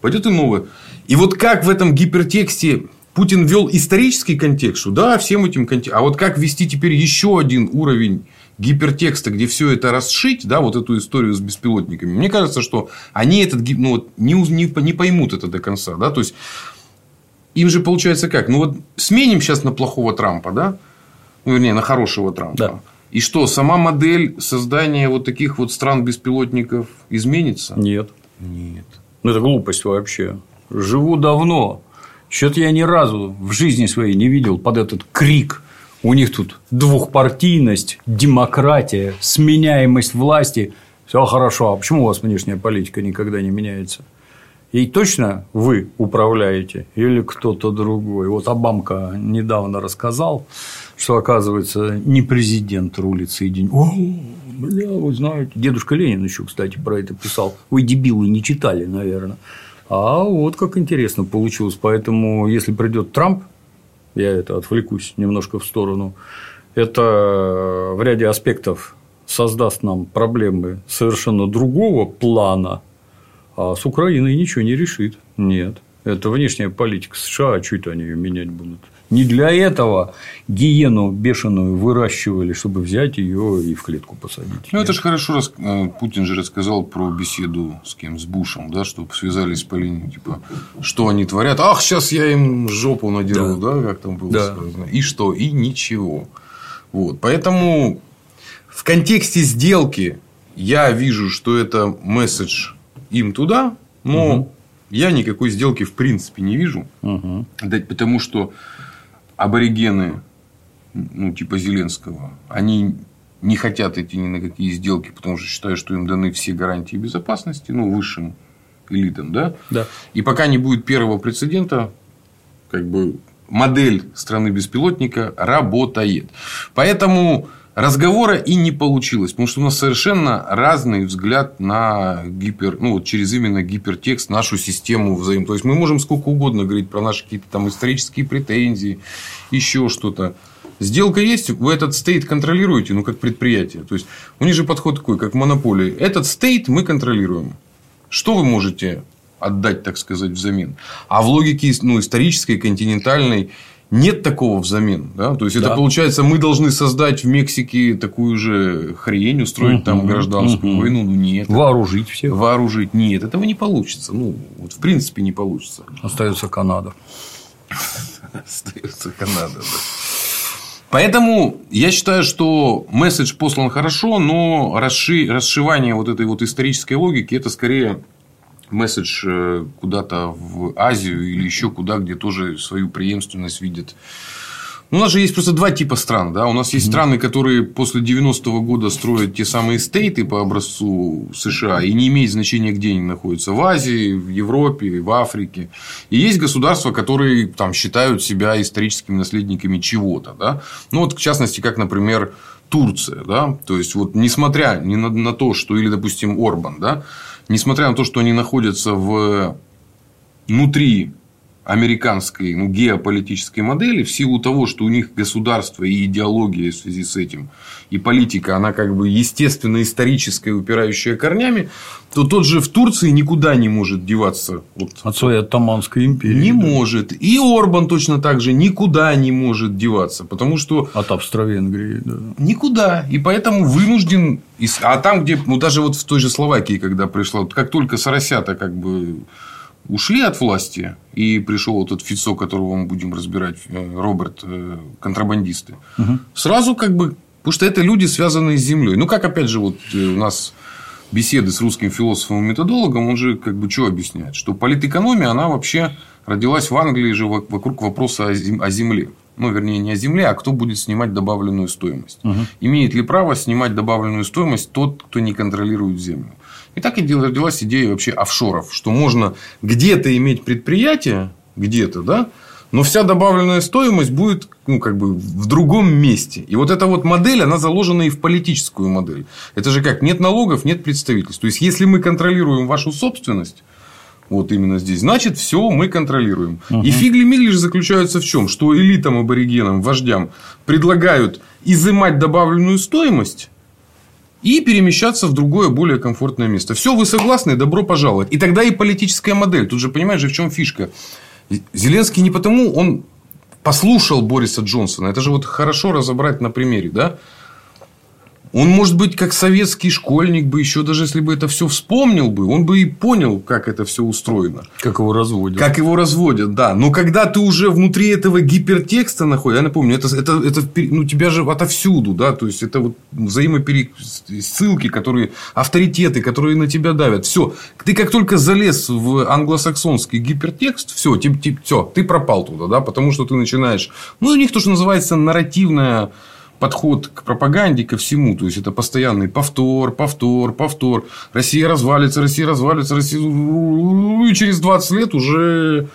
пойдет и новая. И вот как в этом гипертексте Путин ввел исторический контекст, что да, всем этим контекстом. А вот как ввести теперь еще один уровень гипертекста, где все это расшить, да, вот эту историю с беспилотниками, мне кажется, что они этот, ну, не, не, не поймут это до конца. Да? То есть, им же получается как? Ну, вот сменим сейчас на плохого Трампа, да? Ну, вернее, на хорошего Трампа. Да. И что, сама модель создания вот таких вот стран беспилотников изменится?
Нет.
Нет.
Ну, это глупость вообще. Живу давно. Что-то я ни разу в жизни своей не видел под этот крик у них тут двухпартийность, демократия, сменяемость власти. Все хорошо. А почему у вас внешняя политика никогда не меняется? И точно вы управляете или кто-то другой? Вот Обамка недавно рассказал, что, оказывается, не президент рулит Соединенными. О, бля, вы знаете. Дедушка Ленин еще, кстати, про это писал. Вы, дебилы, не читали, наверное. А вот как интересно получилось. Поэтому, если придет Трамп, я это отвлекусь немножко в сторону, это в ряде аспектов создаст нам проблемы совершенно другого плана, а с Украиной ничего не решит. Нет. Это внешняя политика США, а что это они ее менять будут? Не для этого гиену бешеную выращивали, чтобы взять ее и в клетку посадить.
Ну, это же хорошо, э, Путин же рассказал про беседу с кем? С Бушем, да, что связались по линии, типа, что они творят. Ах, сейчас я им жопу надеру, да, да как там было да. сказано. И что? И ничего. Вот. Поэтому в контексте сделки я вижу, что это месседж им туда, но угу. я никакой сделки в принципе не вижу. Угу. Потому что аборигены, ну, типа Зеленского, они не хотят идти ни на какие сделки, потому что считают, что им даны все гарантии безопасности, ну, высшим элитам, да?
Да.
И пока не будет первого прецедента, как бы модель страны беспилотника работает. Поэтому разговора и не получилось, потому что у нас совершенно разный взгляд на гипер, ну вот через именно гипертекст нашу систему взаим. То есть мы можем сколько угодно говорить про наши какие-то там исторические претензии, еще что-то. Сделка есть, вы этот стейт контролируете, ну как предприятие. То есть у них же подход такой, как монополии. Этот стейт мы контролируем. Что вы можете отдать, так сказать, взамен? А в логике ну, исторической, континентальной нет такого взамен. Да? То есть, да. это получается, мы должны создать в Мексике такую же хрень, устроить угу, там гражданскую угу. войну. Ну, нет.
Вооружить всех.
Вооружить. Нет, этого не получится. Ну, вот в принципе не получится.
Остается Канада.
Остается Канада, да. Поэтому я считаю, что месседж послан хорошо, но расши... расшивание вот этой вот исторической логики это скорее месседж э, куда-то в Азию или еще куда, где тоже свою преемственность видят Ну, у нас же есть просто два типа стран. Да? У нас есть mm-hmm. страны, которые после 90-го года строят те самые стейты по образцу США и не имеет значения, где они находятся. В Азии, в Европе, в Африке. И есть государства, которые там, считают себя историческими наследниками чего-то. Да? Ну, вот, в частности, как, например, Турция. Да? То есть, вот, несмотря ни на, на то, что, или, допустим, Орбан, да? Несмотря на то, что они находятся в... внутри американской ну, геополитической модели в силу того, что у них государство и идеология в связи с этим, и политика, она как бы естественно историческая, упирающая корнями, то тот же в Турции никуда не может деваться.
Вот, От своей Оттоманской империи.
Не да. может. И Орбан точно так же никуда не может деваться. Потому что...
От Австро-Венгрии, да.
Никуда. И поэтому вынужден... А там, где... Ну, даже вот в той же Словакии, когда пришла... Вот как только Соросята как бы ушли от власти, и пришел этот Фицо, которого мы будем разбирать, э, Роберт, э, контрабандисты, угу. сразу как бы, потому что это люди, связанные с землей. Ну, как опять же, вот э, у нас беседы с русским философом и методологом, он же как бы что объясняет? Что политэкономия, она вообще родилась в Англии же вокруг вопроса о земле. Ну, вернее, не о земле, а кто будет снимать добавленную стоимость. Угу. Имеет ли право снимать добавленную стоимость тот, кто не контролирует землю? И так и родилась идея вообще офшоров, что можно где-то иметь предприятие, где-то, да, но вся добавленная стоимость будет ну, как бы в другом месте. И вот эта вот модель, она заложена и в политическую модель. Это же как? Нет налогов, нет представительств. То есть, если мы контролируем вашу собственность, вот именно здесь, значит, все мы контролируем. Угу. И фигли-мигли заключаются в чем? Что элитам, аборигенам, вождям предлагают изымать добавленную стоимость и перемещаться в другое, более комфортное место. Все, вы согласны? Добро пожаловать. И тогда и политическая модель. Тут же понимаешь же, в чем фишка. Зеленский не потому, он послушал Бориса Джонсона. Это же вот хорошо разобрать на примере, да? Он, может быть, как советский школьник бы, еще даже если бы это все вспомнил бы, он бы и понял, как это все устроено.
Как его разводят.
Как его разводят, да. Но когда ты уже внутри этого гипертекста находишься, я напомню, это, это, это ну, тебя же отовсюду, да, то есть это вот взаимопересылки, которые авторитеты, которые на тебя давят. Все. Ты как только залез в англосаксонский гипертекст, все, тип, тип, все, ты пропал туда, да, потому что ты начинаешь. Ну, у них то, что называется нарративная подход к пропаганде, ко всему. То есть, это постоянный повтор, повтор, повтор. Россия развалится, Россия развалится, Россия... И через 20 лет уже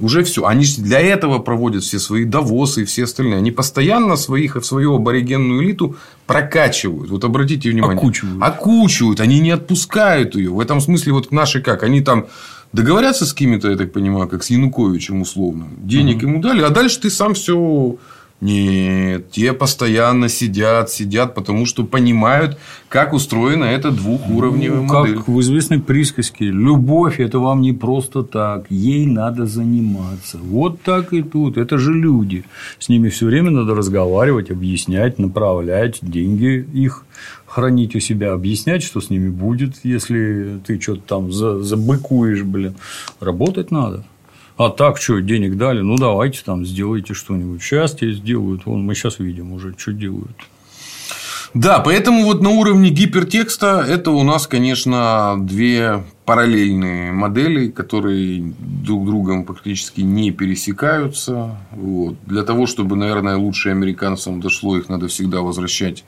уже все. Они для этого проводят все свои довосы и все остальные. Они постоянно своих, свою аборигенную элиту прокачивают. Вот обратите внимание.
Окучивают.
Окучивают. Они не отпускают ее. В этом смысле вот наши как? Они там договорятся с кем-то, я так понимаю, как с Януковичем условно. Денег угу. ему дали, а дальше ты сам все нет, те постоянно сидят, сидят, потому что понимают, как устроена эта двухуровневая ну, модель.
Как в известной присказке, любовь – это вам не просто так, ей надо заниматься. Вот так и тут, это же люди. С ними все время надо разговаривать, объяснять, направлять, деньги их хранить у себя, объяснять, что с ними будет, если ты что-то там забыкуешь, блин. Работать надо. А так, что, денег дали? Ну, давайте там сделайте что-нибудь. Сейчас тебе сделают. Вон, мы сейчас видим уже, что делают.
Да, поэтому вот на уровне гипертекста это у нас, конечно, две параллельные модели, которые друг другом практически не пересекаются. Вот. Для того, чтобы, наверное, лучше американцам дошло, их надо всегда возвращать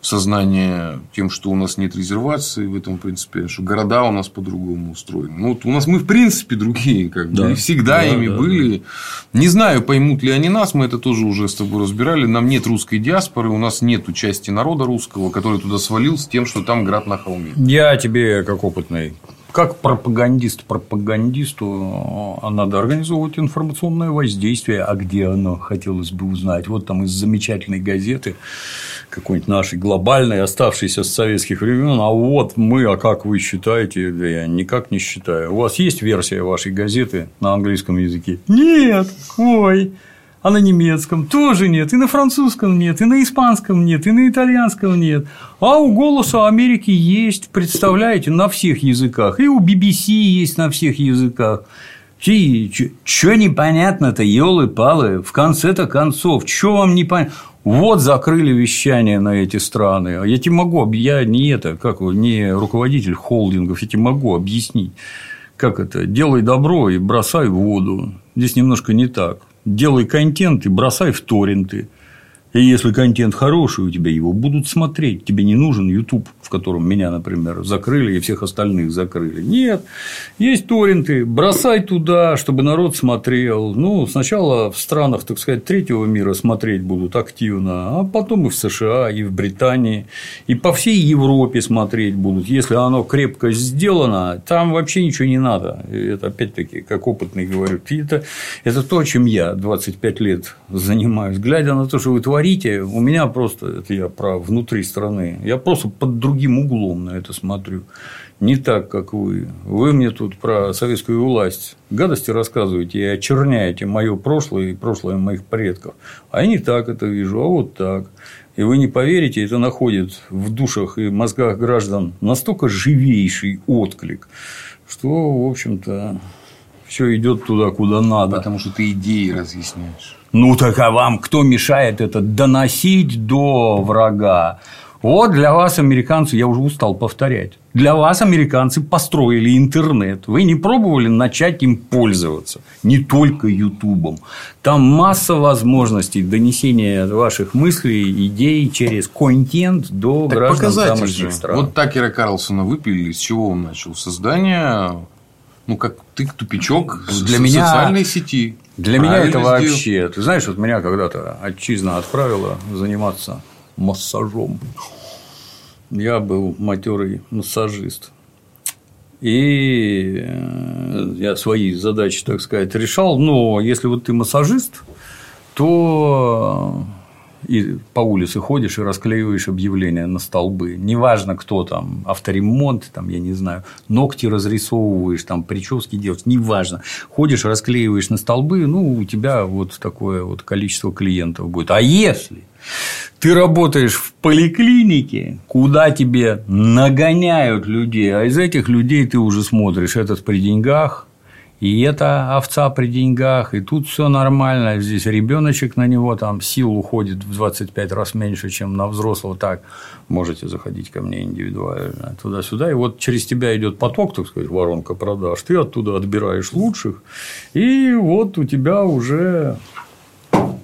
сознание тем, что у нас нет резервации в этом, принципе, что города у нас по-другому устроены. Ну, вот у нас мы, в принципе, другие, как да. бы, и всегда да, ими да, были. Да. Не знаю, поймут ли они нас, мы это тоже уже с тобой разбирали. Нам нет русской диаспоры, у нас нет части народа русского, который туда свалил с тем, что там град на холме.
Я тебе, как опытный как пропагандист пропагандисту а надо организовывать информационное воздействие, а где оно, хотелось бы узнать. Вот там из замечательной газеты какой-нибудь нашей глобальной, оставшейся с советских времен, а вот мы, а как вы считаете? Да я никак не считаю. У вас есть версия вашей газеты на английском языке? Нет, ой, а на немецком тоже нет, и на французском нет, и на испанском нет, и на итальянском нет. А у «Голоса Америки» есть, представляете, на всех языках. И у BBC есть на всех языках. Что непонятно-то, елы-палы, в конце-то концов, что вам непонятно? Вот закрыли вещание на эти страны. Я тебе могу, я не это, как не руководитель холдингов, я тебе могу объяснить, как это, делай добро и бросай в воду. Здесь немножко не так. делай контент и бросай в торренты. И если контент хороший у тебя, его будут смотреть. Тебе не нужен YouTube, в котором меня, например, закрыли и всех остальных закрыли. Нет, есть торренты, бросай туда, чтобы народ смотрел. Ну, сначала в странах, так сказать, третьего мира смотреть будут активно, а потом и в США, и в Британии, и по всей Европе смотреть будут. Если оно крепко сделано, там вообще ничего не надо. Это опять-таки, как опытный говорю, это, это то, чем я 25 лет занимаюсь. Глядя на то, что вы творите, говорите, у меня просто, это я про внутри страны, я просто под другим углом на это смотрю. Не так, как вы. Вы мне тут про советскую власть гадости рассказываете и очерняете мое прошлое и прошлое моих предков. А я не так это вижу, а вот так. И вы не поверите, это находит в душах и мозгах граждан настолько живейший отклик, что, в общем-то, все идет туда, куда надо.
Потому что ты идеи разъясняешь.
Ну так а вам кто мешает это доносить до врага? Вот для вас, американцы, я уже устал повторять. Для вас, американцы, построили интернет. Вы не пробовали начать им пользоваться. Не только Ютубом. Там масса возможностей донесения ваших мыслей, идей через контент до так граждан тамошних стран.
Вот Такера Карлсона выпили, с чего он начал? Создание ну, как тык-тупичок для меня, социальной сети.
Для меня это сделал. вообще... Ты знаешь, вот меня когда-то отчизна отправила заниматься массажом. Я был матерый массажист. И э, я свои задачи, так сказать, решал. Но если вот ты массажист, то и по улице ходишь и расклеиваешь объявления на столбы. Неважно, кто там, авторемонт, там, я не знаю, ногти разрисовываешь, там, прически делаешь, неважно. Ходишь, расклеиваешь на столбы, ну, у тебя вот такое вот количество клиентов будет. А если ты работаешь в поликлинике, куда тебе нагоняют людей, а из этих людей ты уже смотришь, этот при деньгах, и это овца при деньгах, и тут все нормально, здесь ребеночек на него там сил уходит в 25 раз меньше, чем на взрослого. Так, можете заходить ко мне индивидуально туда-сюда. И вот через тебя идет поток, так сказать, воронка продаж. Ты оттуда отбираешь лучших, и вот у тебя уже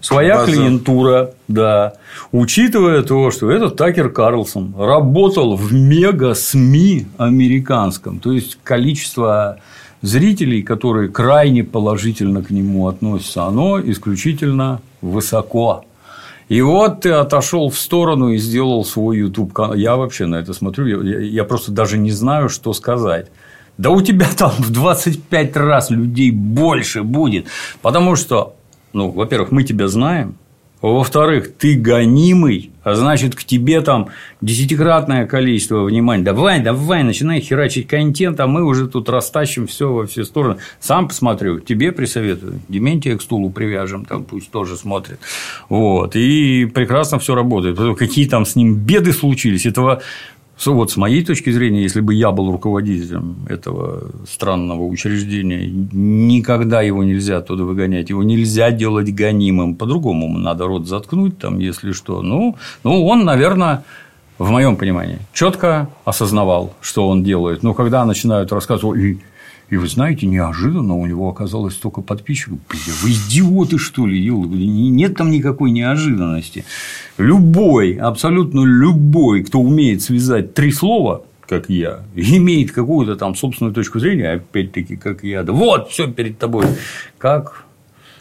своя База. клиентура, да. Учитывая то, что этот Такер Карлсон работал в мега-СМИ американском, то есть количество зрителей, которые крайне положительно к нему относятся, оно исключительно высоко. И вот ты отошел в сторону и сделал свой YouTube канал. Я вообще на это смотрю, я, я просто даже не знаю, что сказать. Да у тебя там в 25 раз людей больше будет. Потому что, ну, во-первых, мы тебя знаем, во-вторых, ты гонимый, а значит, к тебе там десятикратное количество внимания. Давай, давай, начинай херачить контент, а мы уже тут растащим все во все стороны. Сам посмотрю, тебе присоветую. Дементия к стулу привяжем, там пусть тоже смотрит. Вот. И прекрасно все работает. Какие там с ним беды случились, этого вот с моей точки зрения, если бы я был руководителем этого странного учреждения, никогда его нельзя оттуда выгонять, его нельзя делать гонимым. По-другому надо рот заткнуть, там, если что. Ну, ну, он, наверное, в моем понимании, четко осознавал, что он делает. Но когда начинают рассказывать, и вы знаете, неожиданно у него оказалось столько подписчиков. Бля, вы идиоты, что ли? Нет там никакой неожиданности. Любой, абсолютно любой, кто умеет связать три слова, как я, имеет какую-то там собственную точку зрения, опять-таки, как я. Да вот, все перед тобой. Как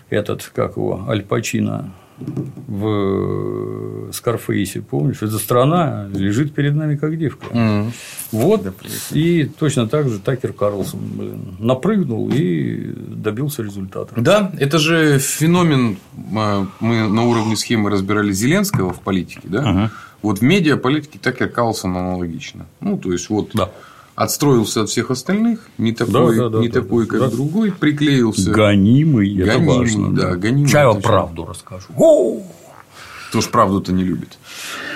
этот, как его, Аль Пачино в Скарфейсе, помнишь? Эта страна лежит перед нами как девка. Mm. Вот. Да, и точно так же Такер Карлсон блин, напрыгнул и добился результата.
Да, это же феномен. А, мы на уровне схемы разбирали Зеленского в политике, да? Uh-huh. Вот в медиаполитике Такер Карлсон аналогично. Ну, то есть, вот да отстроился от всех остальных, не такой, да, да, да, не да, такой как да. другой, приклеился.
Гонимый, это
гонимый,
важно.
Да, гонимый.
Чай вам правду расскажу.
Кто ж правду-то не любит.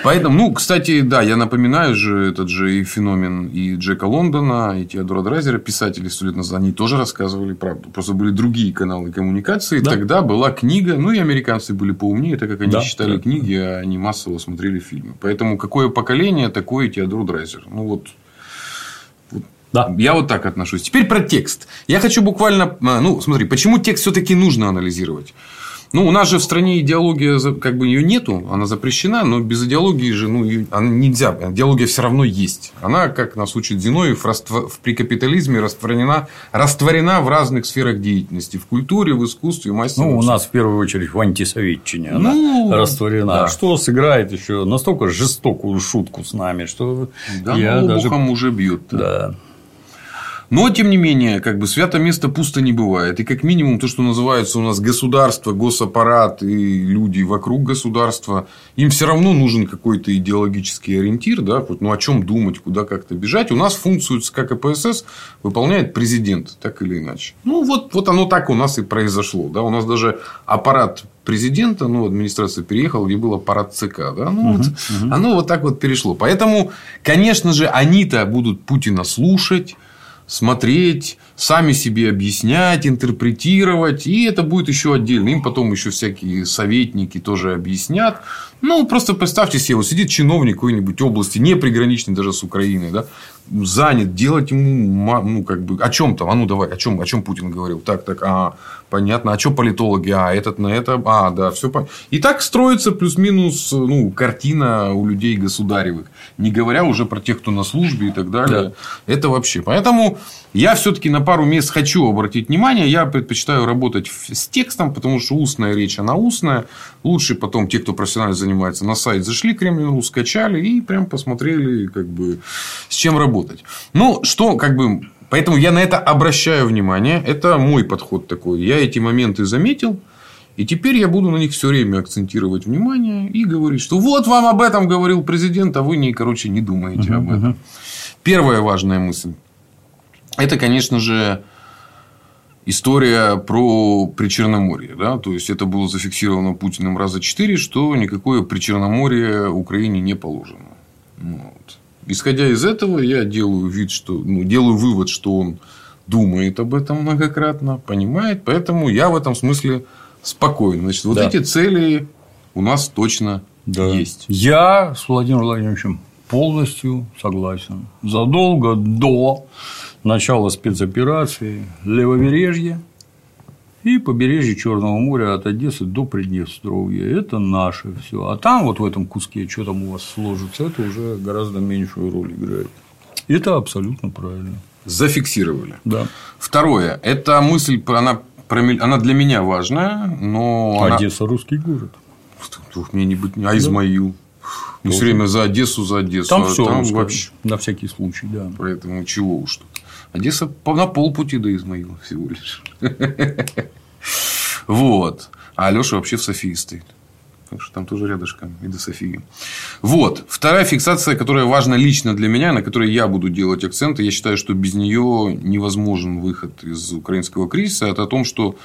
Поэтому, ну, кстати, да, я напоминаю же этот же и феномен и Джека Лондона, и Теодора Драйзера, писатели сто лет назад, они тоже рассказывали правду. Просто были другие каналы коммуникации. Да. Тогда была книга, ну, и американцы были поумнее, так как они да, читали да, книги, а они массово смотрели фильмы. Поэтому, какое поколение, такое Теодор Драйзер. Ну, вот да. Я вот так отношусь. Теперь про текст. Я хочу буквально... А, ну, смотри, почему текст все-таки нужно анализировать? Ну, у нас же в стране идеология, как бы ее нету, она запрещена, но без идеологии же ну, она нельзя. Идеология все равно есть. Она, как нас учит Зиновьев, при капитализме растворена, растворена в разных сферах деятельности. В культуре, в искусстве, в массе.
Ну, у нас в первую очередь в антисоветчине она ну, растворена. Да. Что сыграет еще настолько жестокую шутку с нами, что
да, я ну, даже... уже бьет.
Да.
Но, тем не менее, как бы свято место пусто не бывает. И как минимум то, что называется у нас государство, госаппарат и люди вокруг государства, им все равно нужен какой-то идеологический ориентир, да, хоть, ну о чем думать, куда как-то бежать. У нас функцию ЦК КПСС выполняет президент, так или иначе. Ну, вот, вот оно так у нас и произошло. Да? У нас даже аппарат президента, ну, администрация переехала, где был аппарат ЦК. Да? Ну, угу, вот, угу. Оно вот так вот перешло. Поэтому, конечно же, они-то будут Путина слушать смотреть, сами себе объяснять, интерпретировать. И это будет еще отдельно. Им потом еще всякие советники тоже объяснят. Ну, просто представьте себе, вот сидит чиновник какой-нибудь области, не приграничный даже с Украиной, да, занят, делать ему, ну, как бы, о чем там, а ну, давай, о чем, о чем Путин говорил, так, так, а, понятно, а что политологи, а, этот на это, а, да, все понятно. И так строится плюс-минус, ну, картина у людей государевых, не говоря уже про тех, кто на службе и так далее. Да. Это вообще. Поэтому я все-таки на пару мест хочу обратить внимание. Я предпочитаю работать с текстом, потому что устная речь, она устная. Лучше потом те, кто профессионально занимается, на сайт зашли Кремлин.ру, скачали и прям посмотрели, как бы, с чем работать. Ну, что, как бы, Поэтому я на это обращаю внимание. Это мой подход такой. Я эти моменты заметил. И теперь я буду на них все время акцентировать внимание и говорить, что вот вам об этом говорил президент, а вы не, короче, не думаете uh-huh, об этом. Uh-huh. Первая важная мысль. Это, конечно же, история про Причерноморье. Да? То есть, это было зафиксировано Путиным раза четыре, что никакое Причерноморье Украине не положено. Ну, вот. Исходя из этого, я делаю вид, что, ну, делаю вывод, что он думает об этом многократно, понимает. Поэтому я в этом смысле спокоен. Значит, вот да. эти цели у нас точно да. есть.
Я с Владимиром Владимировичем полностью согласен. Задолго до начала спецоперации левобережье и побережье Черного моря от Одессы до Приднестровья. Это наше все. А там, вот в этом куске, что там у вас сложится, это уже гораздо меньшую роль играет. Это абсолютно правильно.
Зафиксировали.
Да.
Второе. Эта мысль, она, она для меня важная, но.
Одесса она... русский город.
Мне не быть. А Измаил. Мы все время за Одессу, за Одессу.
Там а все там вообще. На всякий случай, да.
Поэтому чего уж тут. Одесса на полпути до Измаила всего лишь. Вот. А Алеша вообще в Софии стоит. Потому что там тоже рядышком и до Софии. Вот. Вторая фиксация, которая важна лично для меня, на которой я буду делать акценты. Я считаю, что без нее невозможен выход из украинского кризиса. Это о том, что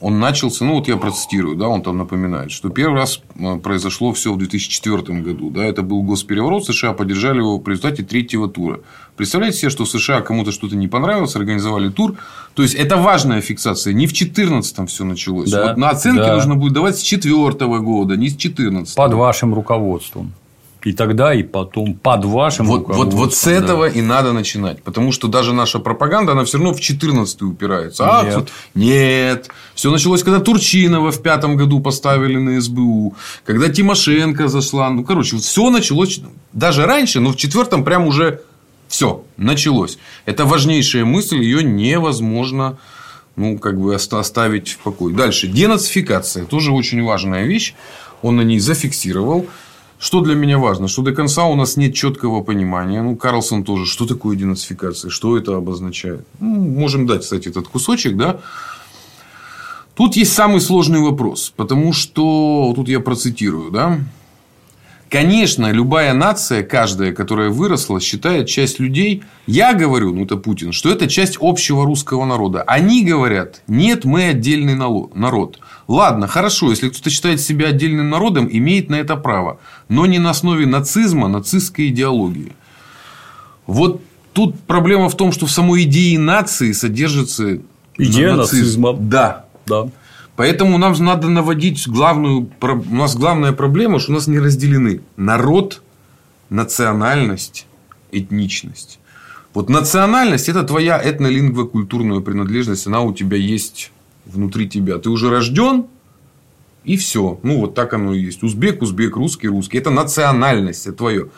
он начался, ну вот я процитирую, да, он там напоминает, что первый раз э, произошло все в 2004 году, да, это был госпереворот, США поддержали его в результате третьего тура. Представляете себе, что в США кому-то что-то не понравилось, организовали тур, то есть это важная фиксация, не в 2014 все началось, да, вот на оценки да. нужно будет давать с 2004 года, не с 2014.
Под вашим руководством. И тогда, и потом под вашим
вот, вот, вот с этого да. и надо начинать. Потому что даже наша пропаганда, она все равно в 14 упирается. А, нет. Тут... нет. Все началось, когда Турчинова в пятом году поставили на СБУ. Когда Тимошенко зашла. Ну, короче, вот все началось даже раньше, но в четвертом прям уже все началось. Это важнейшая мысль, ее невозможно ну, как бы оставить в покое. Дальше. Денацификация. Тоже очень важная вещь. Он на ней зафиксировал. Что для меня важно? Что до конца у нас нет четкого понимания. Ну, Карлсон тоже. Что такое денацификация? Что это обозначает? Ну, можем дать, кстати, этот кусочек, да. Тут есть самый сложный вопрос. Потому что, тут я процитирую, да. Конечно, любая нация, каждая, которая выросла, считает часть людей, я говорю, ну это Путин, что это часть общего русского народа. Они говорят, нет, мы отдельный народ. Ладно, хорошо, если кто-то считает себя отдельным народом, имеет на это право. Но не на основе нацизма, нацистской идеологии. Вот тут проблема в том, что в самой идее нации содержится
Идея нацизм. нацизма.
Да. да. Поэтому нам надо наводить главную... У нас главная проблема, что у нас не разделены народ, национальность, этничность. Вот национальность – это твоя этнолингвокультурная принадлежность. Она у тебя есть внутри тебя. Ты уже рожден, И все. Ну, вот так оно и есть. Узбек, узбек, русский, русский. Это национальность, это твое.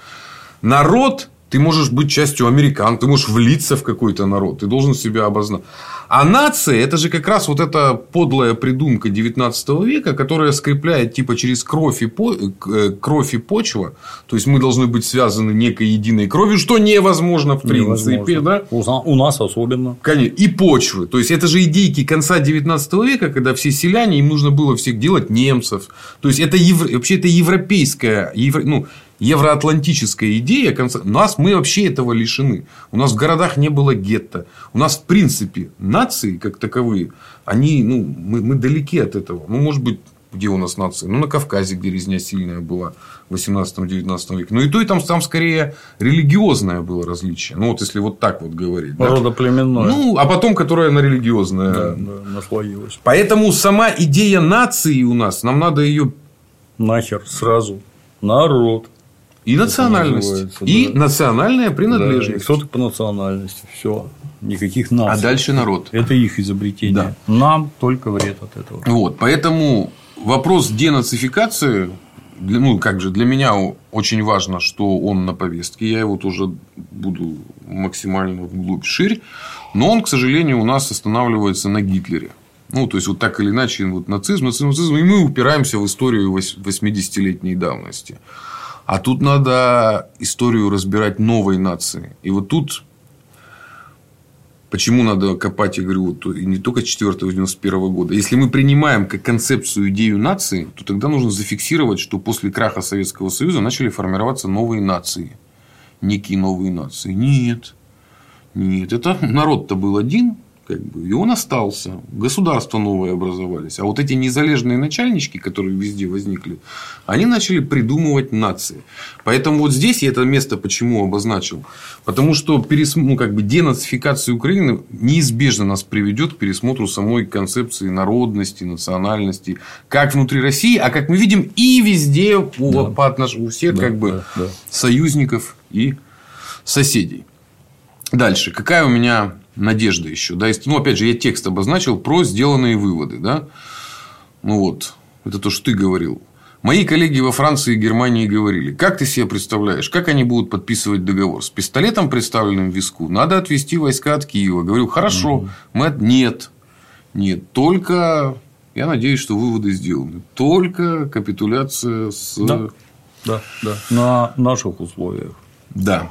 Народ ты можешь быть частью американ, ты можешь влиться в какой-то народ, ты должен себя обозначить. А нация – это же как раз вот эта подлая придумка 19 века, которая скрепляет типа через кровь и, по... Э, кровь и почва. То есть, мы должны быть связаны некой единой кровью, что невозможно в принципе. Да?
У нас особенно.
Конечно. И почвы. То есть, это же идейки конца 19 века, когда все селяне, им нужно было всех делать немцев. То есть, это евро... вообще это европейская, евро... ну, евроатлантическая идея, нас мы вообще этого лишены. У нас в городах не было гетто. У нас, в принципе, нации, как таковые, они, ну, мы, мы далеки от этого. Ну, может быть, где у нас нации? Ну, на Кавказе, где резня сильная была в 18-19 веке. Ну, и то, и там, там скорее религиозное было различие. Ну, вот если вот так вот говорить.
Да? Родоплеменное.
Ну, а потом, которое на религиозное.
Да, да, наслоилось.
Поэтому сама идея нации у нас, нам надо ее
нахер сразу. Народ.
И национальность. И да. национальная принадлежность. Да,
кто ты по национальности. Все. Никаких наций.
А дальше народ.
Это их изобретение. Да. Нам только вред от этого.
Вот. Поэтому вопрос денацификации ну, как же, для меня очень важно, что он на повестке. Я его тоже буду максимально вглубь ширь. Но он, к сожалению, у нас останавливается на Гитлере. Ну, то есть, вот так или иначе, вот нацизм, нацизм, нацизм. И мы упираемся в историю 80-летней давности. А тут надо историю разбирать новой нации. И вот тут Почему надо копать, я говорю, вот, и не только 4-91 года. Если мы принимаем как концепцию идею нации, то тогда нужно зафиксировать, что после краха Советского Союза начали формироваться новые нации. Некие новые нации. Нет. Нет. Это народ-то был один, как бы, и он остался. Государства новые образовались. А вот эти незалежные начальнички, которые везде возникли, они начали придумывать нации. Поэтому вот здесь я это место почему обозначил. Потому что перес... ну, как бы денацификация Украины неизбежно нас приведет к пересмотру самой концепции народности, национальности, как внутри России, а как мы видим и везде у, да. по отнош... у всех да, как бы да, да. союзников и соседей. Дальше. Какая у меня надежда еще. Да? Ну, опять же, я текст обозначил про сделанные выводы. Да? Ну, вот. Это то, что ты говорил. Мои коллеги во Франции и Германии говорили, как ты себе представляешь, как они будут подписывать договор? С пистолетом, представленным в виску, надо отвести войска от Киева. Говорю, хорошо, угу. мы от... Нет. Нет, только я надеюсь, что выводы сделаны. Только капитуляция с...
Да, да, да. На наших условиях.
Да.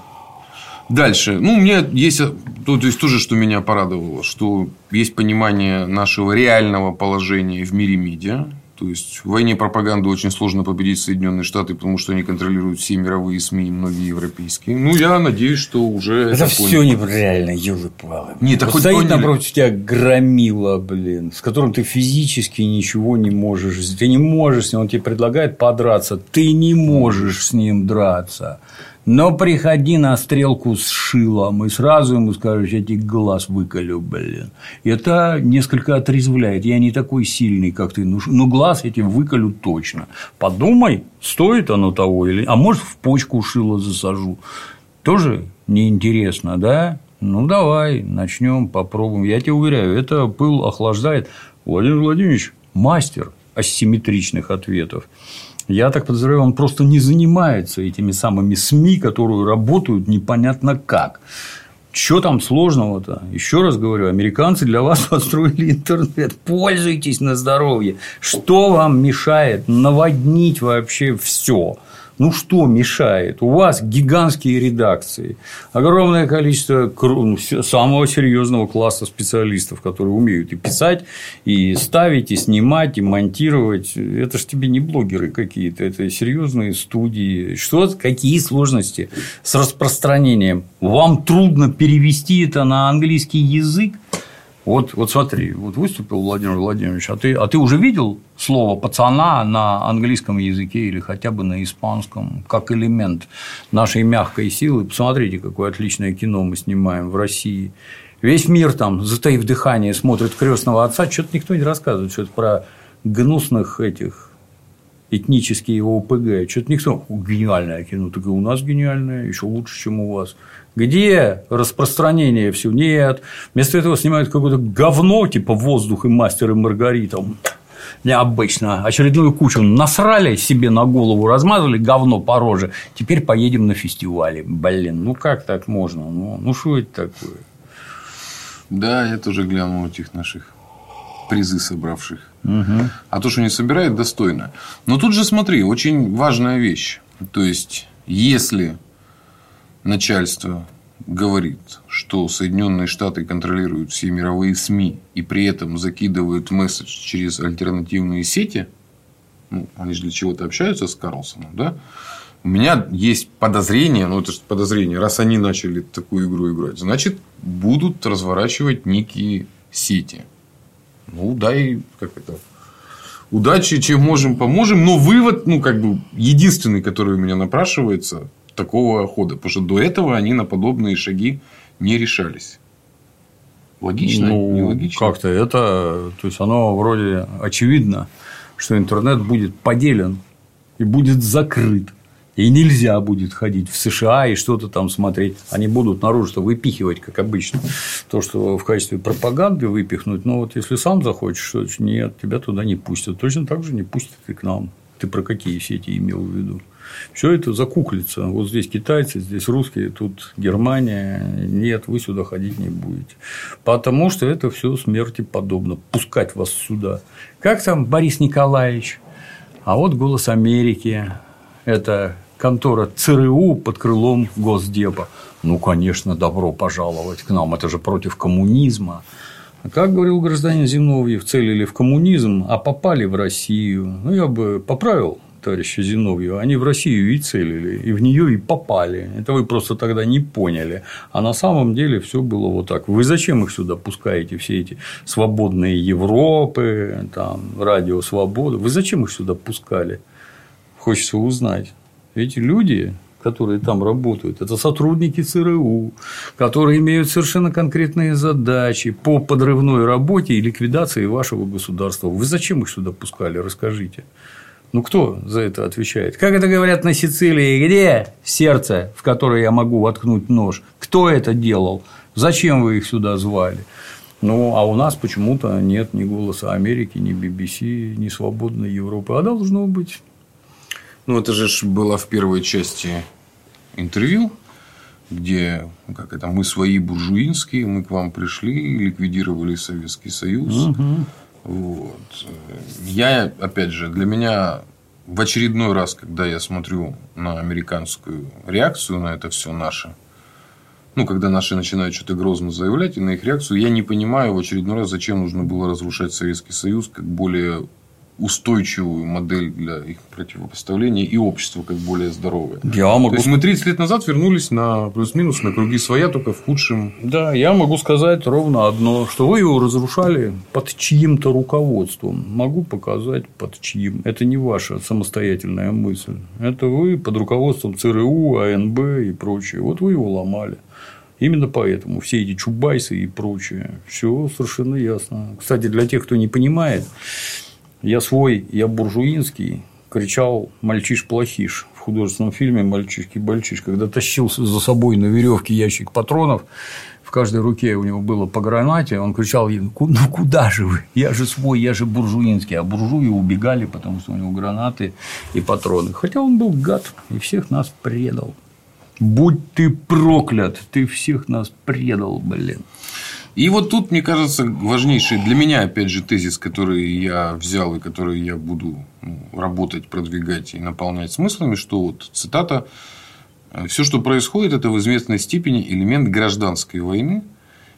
Дальше. Ну, у меня есть, то, то есть тоже, что меня порадовало, что есть понимание нашего реального положения в мире медиа. То есть, в войне пропаганды очень сложно победить Соединенные Штаты, потому что они контролируют все мировые СМИ и многие европейские. Ну, я надеюсь, что уже...
Это, это все нереально, елы палы
Нет, так
вот стоит поняли. напротив тебя громила, блин, с которым ты физически ничего не можешь. Ты не можешь с ним, он тебе предлагает подраться, ты не можешь с ним драться. Но приходи на стрелку с шилом, и сразу ему скажешь, я тебе глаз выколю, блин. Это несколько отрезвляет. Я не такой сильный, как ты. Ну, ну глаз я выколю точно. Подумай, стоит оно того или... А может, в почку шило засажу. Тоже неинтересно, да? Ну, давай, начнем, попробуем. Я тебе уверяю, это пыл охлаждает. Владимир Владимирович – мастер асимметричных ответов. Я так подозреваю, он просто не занимается этими самыми СМИ, которые работают непонятно как. Что там сложного-то? Еще раз говорю, американцы для вас построили интернет. Пользуйтесь на здоровье. Что вам мешает наводнить вообще все? Ну, что мешает? У вас гигантские редакции, огромное количество ну, самого серьезного класса специалистов, которые умеют и писать, и ставить, и снимать, и монтировать. Это же тебе не блогеры какие-то, это серьезные студии. Что, какие сложности с распространением? Вам трудно перевести это на английский язык? Вот, вот смотри, вот выступил Владимир Владимирович, а ты, а ты уже видел слово пацана на английском языке или хотя бы на испанском, как элемент нашей мягкой силы? Посмотрите, какое отличное кино мы снимаем в России. Весь мир там, затаив дыхание, смотрит крестного отца, что-то никто не рассказывает, что это про гнусных этих этнические ОПГ. Что-то никто. Гениальное кино. Так и у нас гениальное, еще лучше, чем у вас. Где распространение все? Нет. Вместо этого снимают какое-то говно, типа воздух и мастер и Маргарита. необычно. Очередную кучу насрали себе на голову, размазали говно по роже. Теперь поедем на фестивале. Блин, ну как так можно? Ну, ну что это такое?
Да, я тоже глянул этих наших призы собравших. Угу. А то, что не собирают, достойно. Но тут же смотри, очень важная вещь. То есть, если начальство говорит, что Соединенные Штаты контролируют все мировые СМИ и при этом закидывают месседж через альтернативные сети, ну, они же для чего-то общаются с Карлсоном, да? У меня есть подозрение, ну это же подозрение, раз они начали такую игру играть, значит, будут разворачивать некие сети. Ну, дай, как это, удачи, чем можем, поможем. Но вывод, ну, как бы, единственный, который у меня напрашивается, такого хода. Потому что до этого они на подобные шаги не решались. Логично? Ну, не логично?
Как-то это, то есть, оно вроде очевидно, что интернет будет поделен и будет закрыт. И нельзя будет ходить в США и что-то там смотреть. Они будут наружу что выпихивать, как обычно. То, что в качестве пропаганды выпихнуть. Но вот если сам захочешь, что нет, тебя туда не пустят. Точно так же не пустят и к нам. Ты про какие сети имел в виду? Все это закуклится. Вот здесь китайцы, здесь русские, тут Германия. Нет, вы сюда ходить не будете. Потому что это все смерти подобно. Пускать вас сюда. Как там Борис Николаевич? А вот голос Америки. Это контора ЦРУ под крылом Госдепа. Ну, конечно, добро пожаловать к нам. Это же против коммунизма. А как говорил гражданин Зиновьев, целили в коммунизм, а попали в Россию. Ну, я бы поправил товарища Зиновьева, они в Россию и целили, и в нее и попали. Это вы просто тогда не поняли. А на самом деле все было вот так. Вы зачем их сюда пускаете, все эти свободные Европы, там, радио Свобода? Вы зачем их сюда пускали? Хочется узнать. Эти люди, которые там работают, это сотрудники ЦРУ, которые имеют совершенно конкретные задачи по подрывной работе и ликвидации вашего государства. Вы зачем их сюда пускали? Расскажите. Ну, кто за это отвечает? Как это говорят на Сицилии? Где сердце, в которое я могу воткнуть нож? Кто это делал? Зачем вы их сюда звали? Ну, а у нас почему-то нет ни голоса Америки, ни BBC, ни свободной Европы. А должно быть.
Ну, это же было в первой части интервью, где как это, мы свои буржуинские, мы к вам пришли, ликвидировали Советский Союз. Угу. Вот. Я, опять же, для меня в очередной раз, когда я смотрю на американскую реакцию на это все наше, ну, когда наши начинают что-то грозно заявлять, и на их реакцию, я не понимаю в очередной раз, зачем нужно было разрушать Советский Союз как более устойчивую модель для их противопоставления и общество как более здоровое. Я могу... То есть мы 30 лет назад вернулись на плюс-минус на круги своя, только в худшем.
Да, я могу сказать ровно одно, что вы его разрушали под чьим-то руководством. Могу показать под чьим. Это не ваша самостоятельная мысль. Это вы под руководством ЦРУ, АНБ и прочее. Вот вы его ломали. Именно поэтому все эти чубайсы и прочее, все совершенно ясно. Кстати, для тех, кто не понимает, я свой, я буржуинский, кричал «мальчиш-плохиш» в художественном фильме «Мальчишки-бальчиш», когда тащил за собой на веревке ящик патронов, в каждой руке у него было по гранате, он кричал «ну куда же вы? Я же свой, я же буржуинский». А буржуи убегали, потому что у него гранаты и патроны. Хотя он был гад и всех нас предал. Будь ты проклят, ты всех нас предал, блин.
И вот тут, мне кажется, важнейший для меня, опять же, тезис, который я взял и который я буду ну, работать, продвигать и наполнять смыслами, что вот цитата все, что происходит, это в известной степени элемент гражданской войны.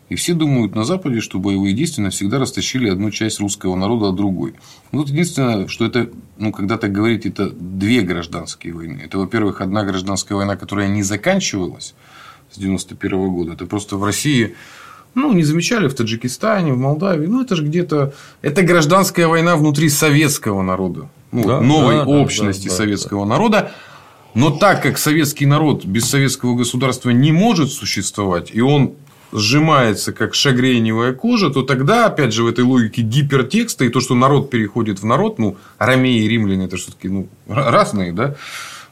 И все думают на Западе, что боевые действия навсегда растащили одну часть русского народа от другой. Ну, вот единственное, что это, ну, когда так говорить, это две гражданские войны. Это, во-первых, одна гражданская война, которая не заканчивалась с 91 года. Это просто в России ну, не замечали в Таджикистане, в Молдавии. Ну, это же где-то... Это гражданская война внутри советского народа. Ну, да, новой да, общности да, да, советского да. народа. Но так как советский народ без советского государства не может существовать, и он сжимается как шагреневая кожа, то тогда, опять же, в этой логике гипертекста и то, что народ переходит в народ, ну, ромеи и римляне это все-таки ну, разные, да,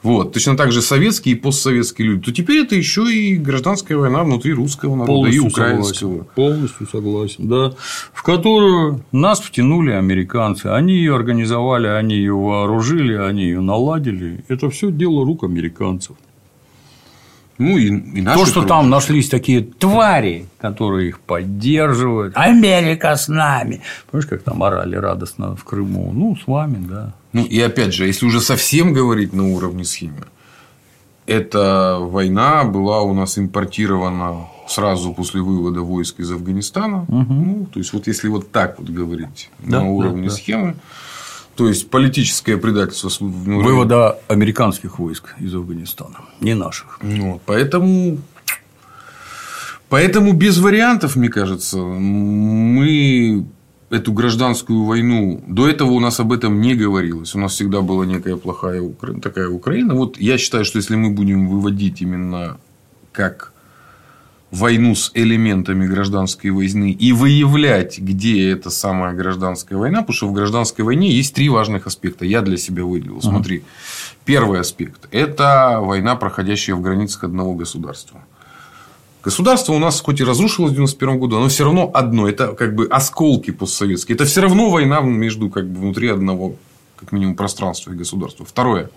вот, точно так же советские и постсоветские люди, то теперь это еще и гражданская война внутри русского народа
Полностью
и украинского.
Согласен. Полностью согласен, да. В которую нас втянули американцы. Они ее организовали, они ее вооружили, они ее наладили. Это все дело рук американцев.
Ну, и, и
То, что там нашлись такие твари, которые их поддерживают. Америка с нами. Помнишь, как там орали радостно в Крыму? Ну, с вами, да.
Ну, и опять же, если уже совсем говорить на уровне схемы, эта война была у нас импортирована сразу после вывода войск из Афганистана. Угу. Ну, то есть, вот если вот так вот говорить да, на уровне да, схемы, то есть политическое предательство.
Ну, Вывода американских войск из Афганистана, не наших.
Вот, поэтому Поэтому без вариантов, мне кажется, мы эту гражданскую войну, до этого у нас об этом не говорилось. У нас всегда была некая плохая Украина, такая Украина. Вот я считаю, что если мы будем выводить именно как войну с элементами гражданской войны и выявлять, где эта самая гражданская война, потому что в гражданской войне есть три важных аспекта. Я для себя выделил. Смотри, первый аспект – это война, проходящая в границах одного государства. Государство у нас хоть и разрушилось в 91 году, оно все равно одно. Это как бы осколки постсоветские. Это все равно война между как бы внутри одного, как минимум, пространства и государства. Второе.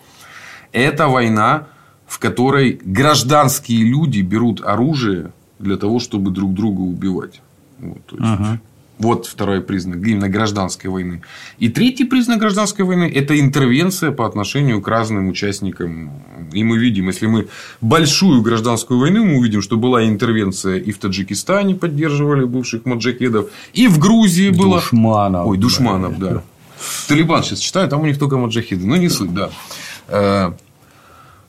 Это война, в которой гражданские люди берут оружие для того, чтобы друг друга убивать. Вот, то есть, ага. вот второй признак именно гражданской войны. И третий признак гражданской войны – это интервенция по отношению к разным участникам. И мы видим, если мы большую гражданскую войну, мы увидим, что была интервенция и в Таджикистане поддерживали бывших маджахедов, и в Грузии было.
Душманов.
Ой, душманов, да. да. Талибан сейчас читаю, там у них только маджахеды. Но не суть, да.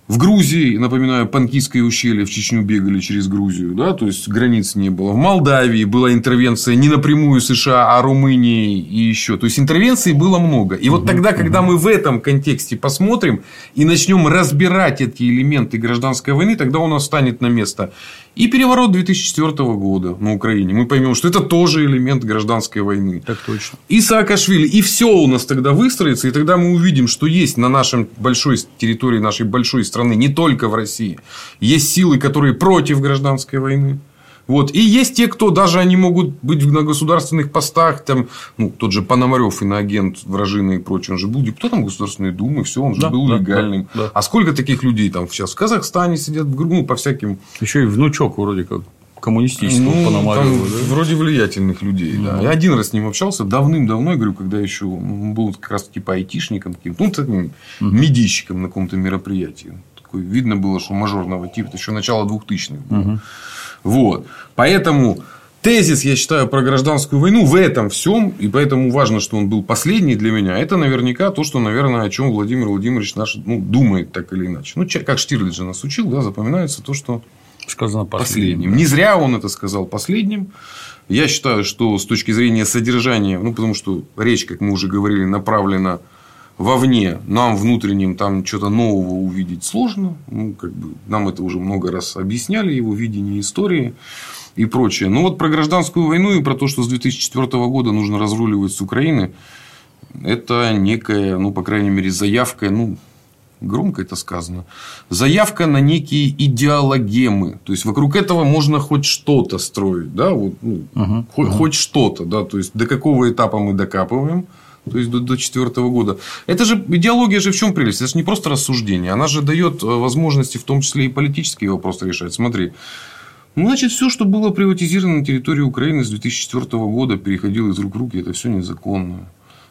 В Грузии, напоминаю, Панкийское ущелье в Чечню бегали через Грузию, да, то есть границ не было. В Молдавии была интервенция не напрямую США, а Румынии и еще. То есть интервенций было много. И вот тогда, когда мы в этом контексте посмотрим и начнем разбирать эти элементы гражданской войны, тогда у нас станет на место и переворот 2004 года на Украине. Мы поймем, что это тоже элемент гражданской войны.
Так точно.
И Саакашвили. И все у нас тогда выстроится. И тогда мы увидим, что есть на нашем большой территории нашей большой страны, не только в России, есть силы, которые против гражданской войны. Вот. И есть те, кто даже они могут быть на государственных постах, там, ну, тот же Пономарев, иноагент, вражины и прочее, он же был депутатом Государственной Думы, все, он же да, был да, легальным. Да, да. А сколько таких людей там сейчас в Казахстане сидят, в ну, по всяким.
Еще и внучок вроде как коммунистического ну, Пономарева.
Да? Вроде влиятельных людей. Да. Я один раз с ним общался давным-давно, я говорю, когда еще был как раз типа айтишником, ну, таким угу. медийщиком на каком-то мероприятии. Такой, видно было, что мажорного типа, это еще начало 2000-х было. Угу. Вот. Поэтому тезис, я считаю, про гражданскую войну в этом всем, и поэтому важно, что он был последний для меня, это наверняка то, что, наверное, о чем Владимир Владимирович наш ну, думает так или иначе. Ну, как Штирлиц же нас учил, да, запоминается то, что сказано последним. последним. Не зря он это сказал последним. Я считаю, что с точки зрения содержания, ну, потому что речь, как мы уже говорили, направлена вовне, нам внутренним там что-то нового увидеть сложно. Ну, как бы, нам это уже много раз объясняли, его видение истории и прочее. Но вот про гражданскую войну и про то, что с 2004 года нужно разруливать с Украины, это некая, ну, по крайней мере, заявка, ну, громко это сказано, заявка на некие идеологемы. То есть, вокруг этого можно хоть что-то строить, да, вот, ну, uh-huh. хоть, uh-huh. хоть что-то, да, то есть, до какого этапа мы докапываем, то есть до 2004 года. Это же идеология же в чем прелесть? Это же не просто рассуждение, она же дает э, возможности в том числе и политические вопросы решать. Смотри, ну, значит, все, что было приватизировано на территории Украины с 2004 года, переходило из рук в руки, это все незаконно.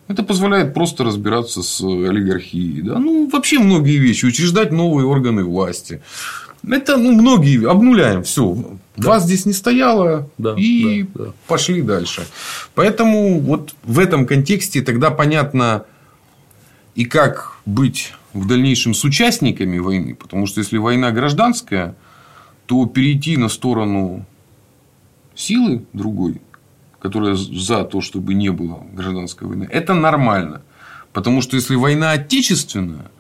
Это позволяет просто разбираться с олигархией. Да? Ну, вообще многие вещи. Учреждать новые органы власти. Это ну, многие обнуляем. Все. Да. Вас здесь не стояло. Да, и да, да. пошли дальше. Поэтому вот в этом контексте тогда понятно и как быть в дальнейшем с участниками войны. Потому что если война гражданская, то перейти на сторону силы другой, которая за то, чтобы не было гражданской войны, это нормально. Потому что если война отечественная,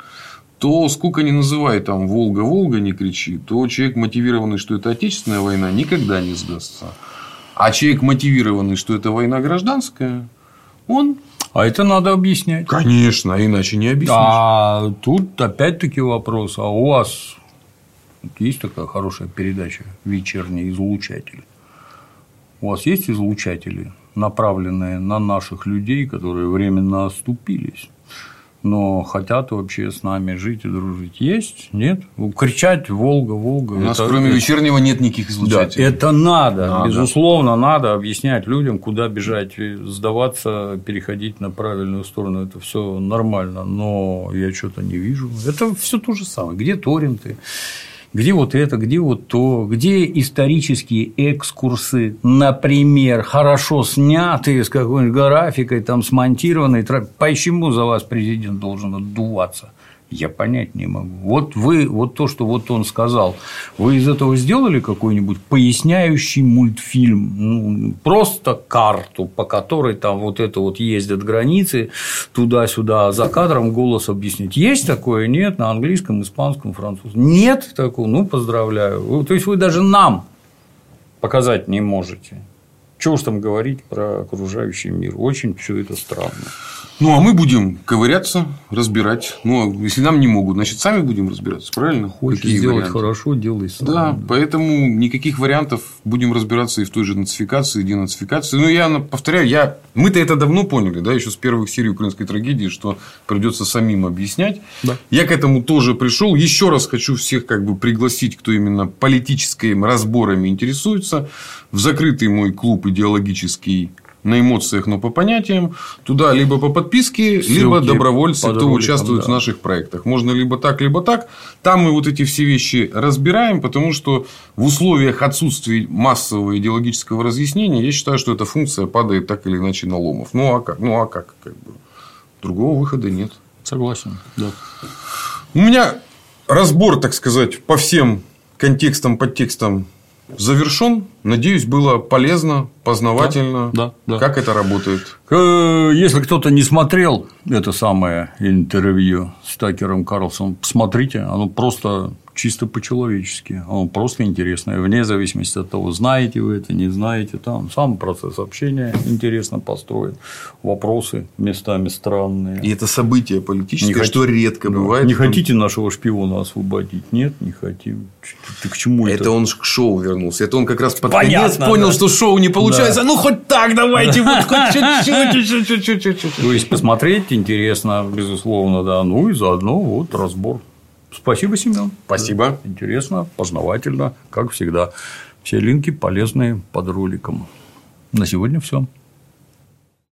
то сколько ни называй там Волга-Волга не кричи, то человек мотивированный, что это отечественная война, никогда не сдастся. А человек мотивированный, что это война гражданская, он
А это надо объяснять.
Конечно, иначе не объяснишь.
А тут опять-таки вопрос, а у вас есть такая хорошая передача «Вечерний излучатель»? У вас есть излучатели, направленные на наших людей, которые временно оступились? Но хотят вообще с нами жить и дружить. Есть? Нет? Кричать Волга, Волга.
У нас это, кроме вечернего нет никаких излучателей.
Да, это надо, надо, безусловно, надо объяснять людям, куда бежать, сдаваться, переходить на правильную сторону. Это все нормально, но я что-то не вижу. Это все то же самое. Где торренты? Где вот это, где вот то, где исторические экскурсы, например, хорошо снятые с какой-нибудь графикой, там смонтированные, почему за вас президент должен отдуваться? Я понять не могу. Вот вы, вот то, что вот он сказал, вы из этого сделали какой-нибудь поясняющий мультфильм, ну, просто карту, по которой там вот это вот ездят границы туда-сюда, а за кадром голос объяснить. Есть такое? Нет, на английском, испанском, французском. Нет такого? Ну, поздравляю. То есть вы даже нам показать не можете. Чего уж там говорить про окружающий мир? Очень все это странно.
Ну, а мы будем ковыряться, разбирать. Ну, а если нам не могут, значит, сами будем разбираться, правильно?
Хочешь Какие сделать варианты? хорошо, делай сам.
Да, поэтому никаких вариантов будем разбираться и в той же нацификации, и денацификации. Ну, я повторяю, я... мы-то это давно поняли, да, еще с первых серий украинской трагедии, что придется самим объяснять. Да. Я к этому тоже пришел. Еще раз хочу всех как бы пригласить, кто именно политическими разборами интересуется, в закрытый мой клуб идеологический на эмоциях, но по понятиям. Туда либо по подписке, Ссылки либо добровольцы, кто участвует да. в наших проектах. Можно либо так, либо так. Там мы вот эти все вещи разбираем, потому что в условиях отсутствия массового идеологического разъяснения, я считаю, что эта функция падает так или иначе на ломов. Ну а как? Ну а как? как бы? Другого выхода нет.
Согласен. Да.
У меня разбор, так сказать, по всем контекстам, подтекстам завершен. Надеюсь, было полезно, познавательно.
Да, да,
да. Как это работает?
Э, если кто-то не смотрел это самое интервью с Такером Карлсоном, посмотрите. Оно просто чисто по-человечески. Оно просто интересное, вне зависимости от того, знаете вы это, не знаете. Там сам процесс общения интересно построен, вопросы местами странные.
И это событие политическое, не что редко да. бывает.
Не хотите нашего шпиона освободить? Нет, не хотим. Ты к чему
это? Это он к шоу вернулся. Это он как раз под Понятно, конец понял, да. что шоу не получается. Да. Ну, хоть так давайте, вот хоть
чуть-чуть. То есть, посмотреть интересно, безусловно, да. Ну, и заодно вот разбор Спасибо, Семен.
Спасибо.
Интересно, познавательно, как всегда. Все линки полезные под роликом. На сегодня все.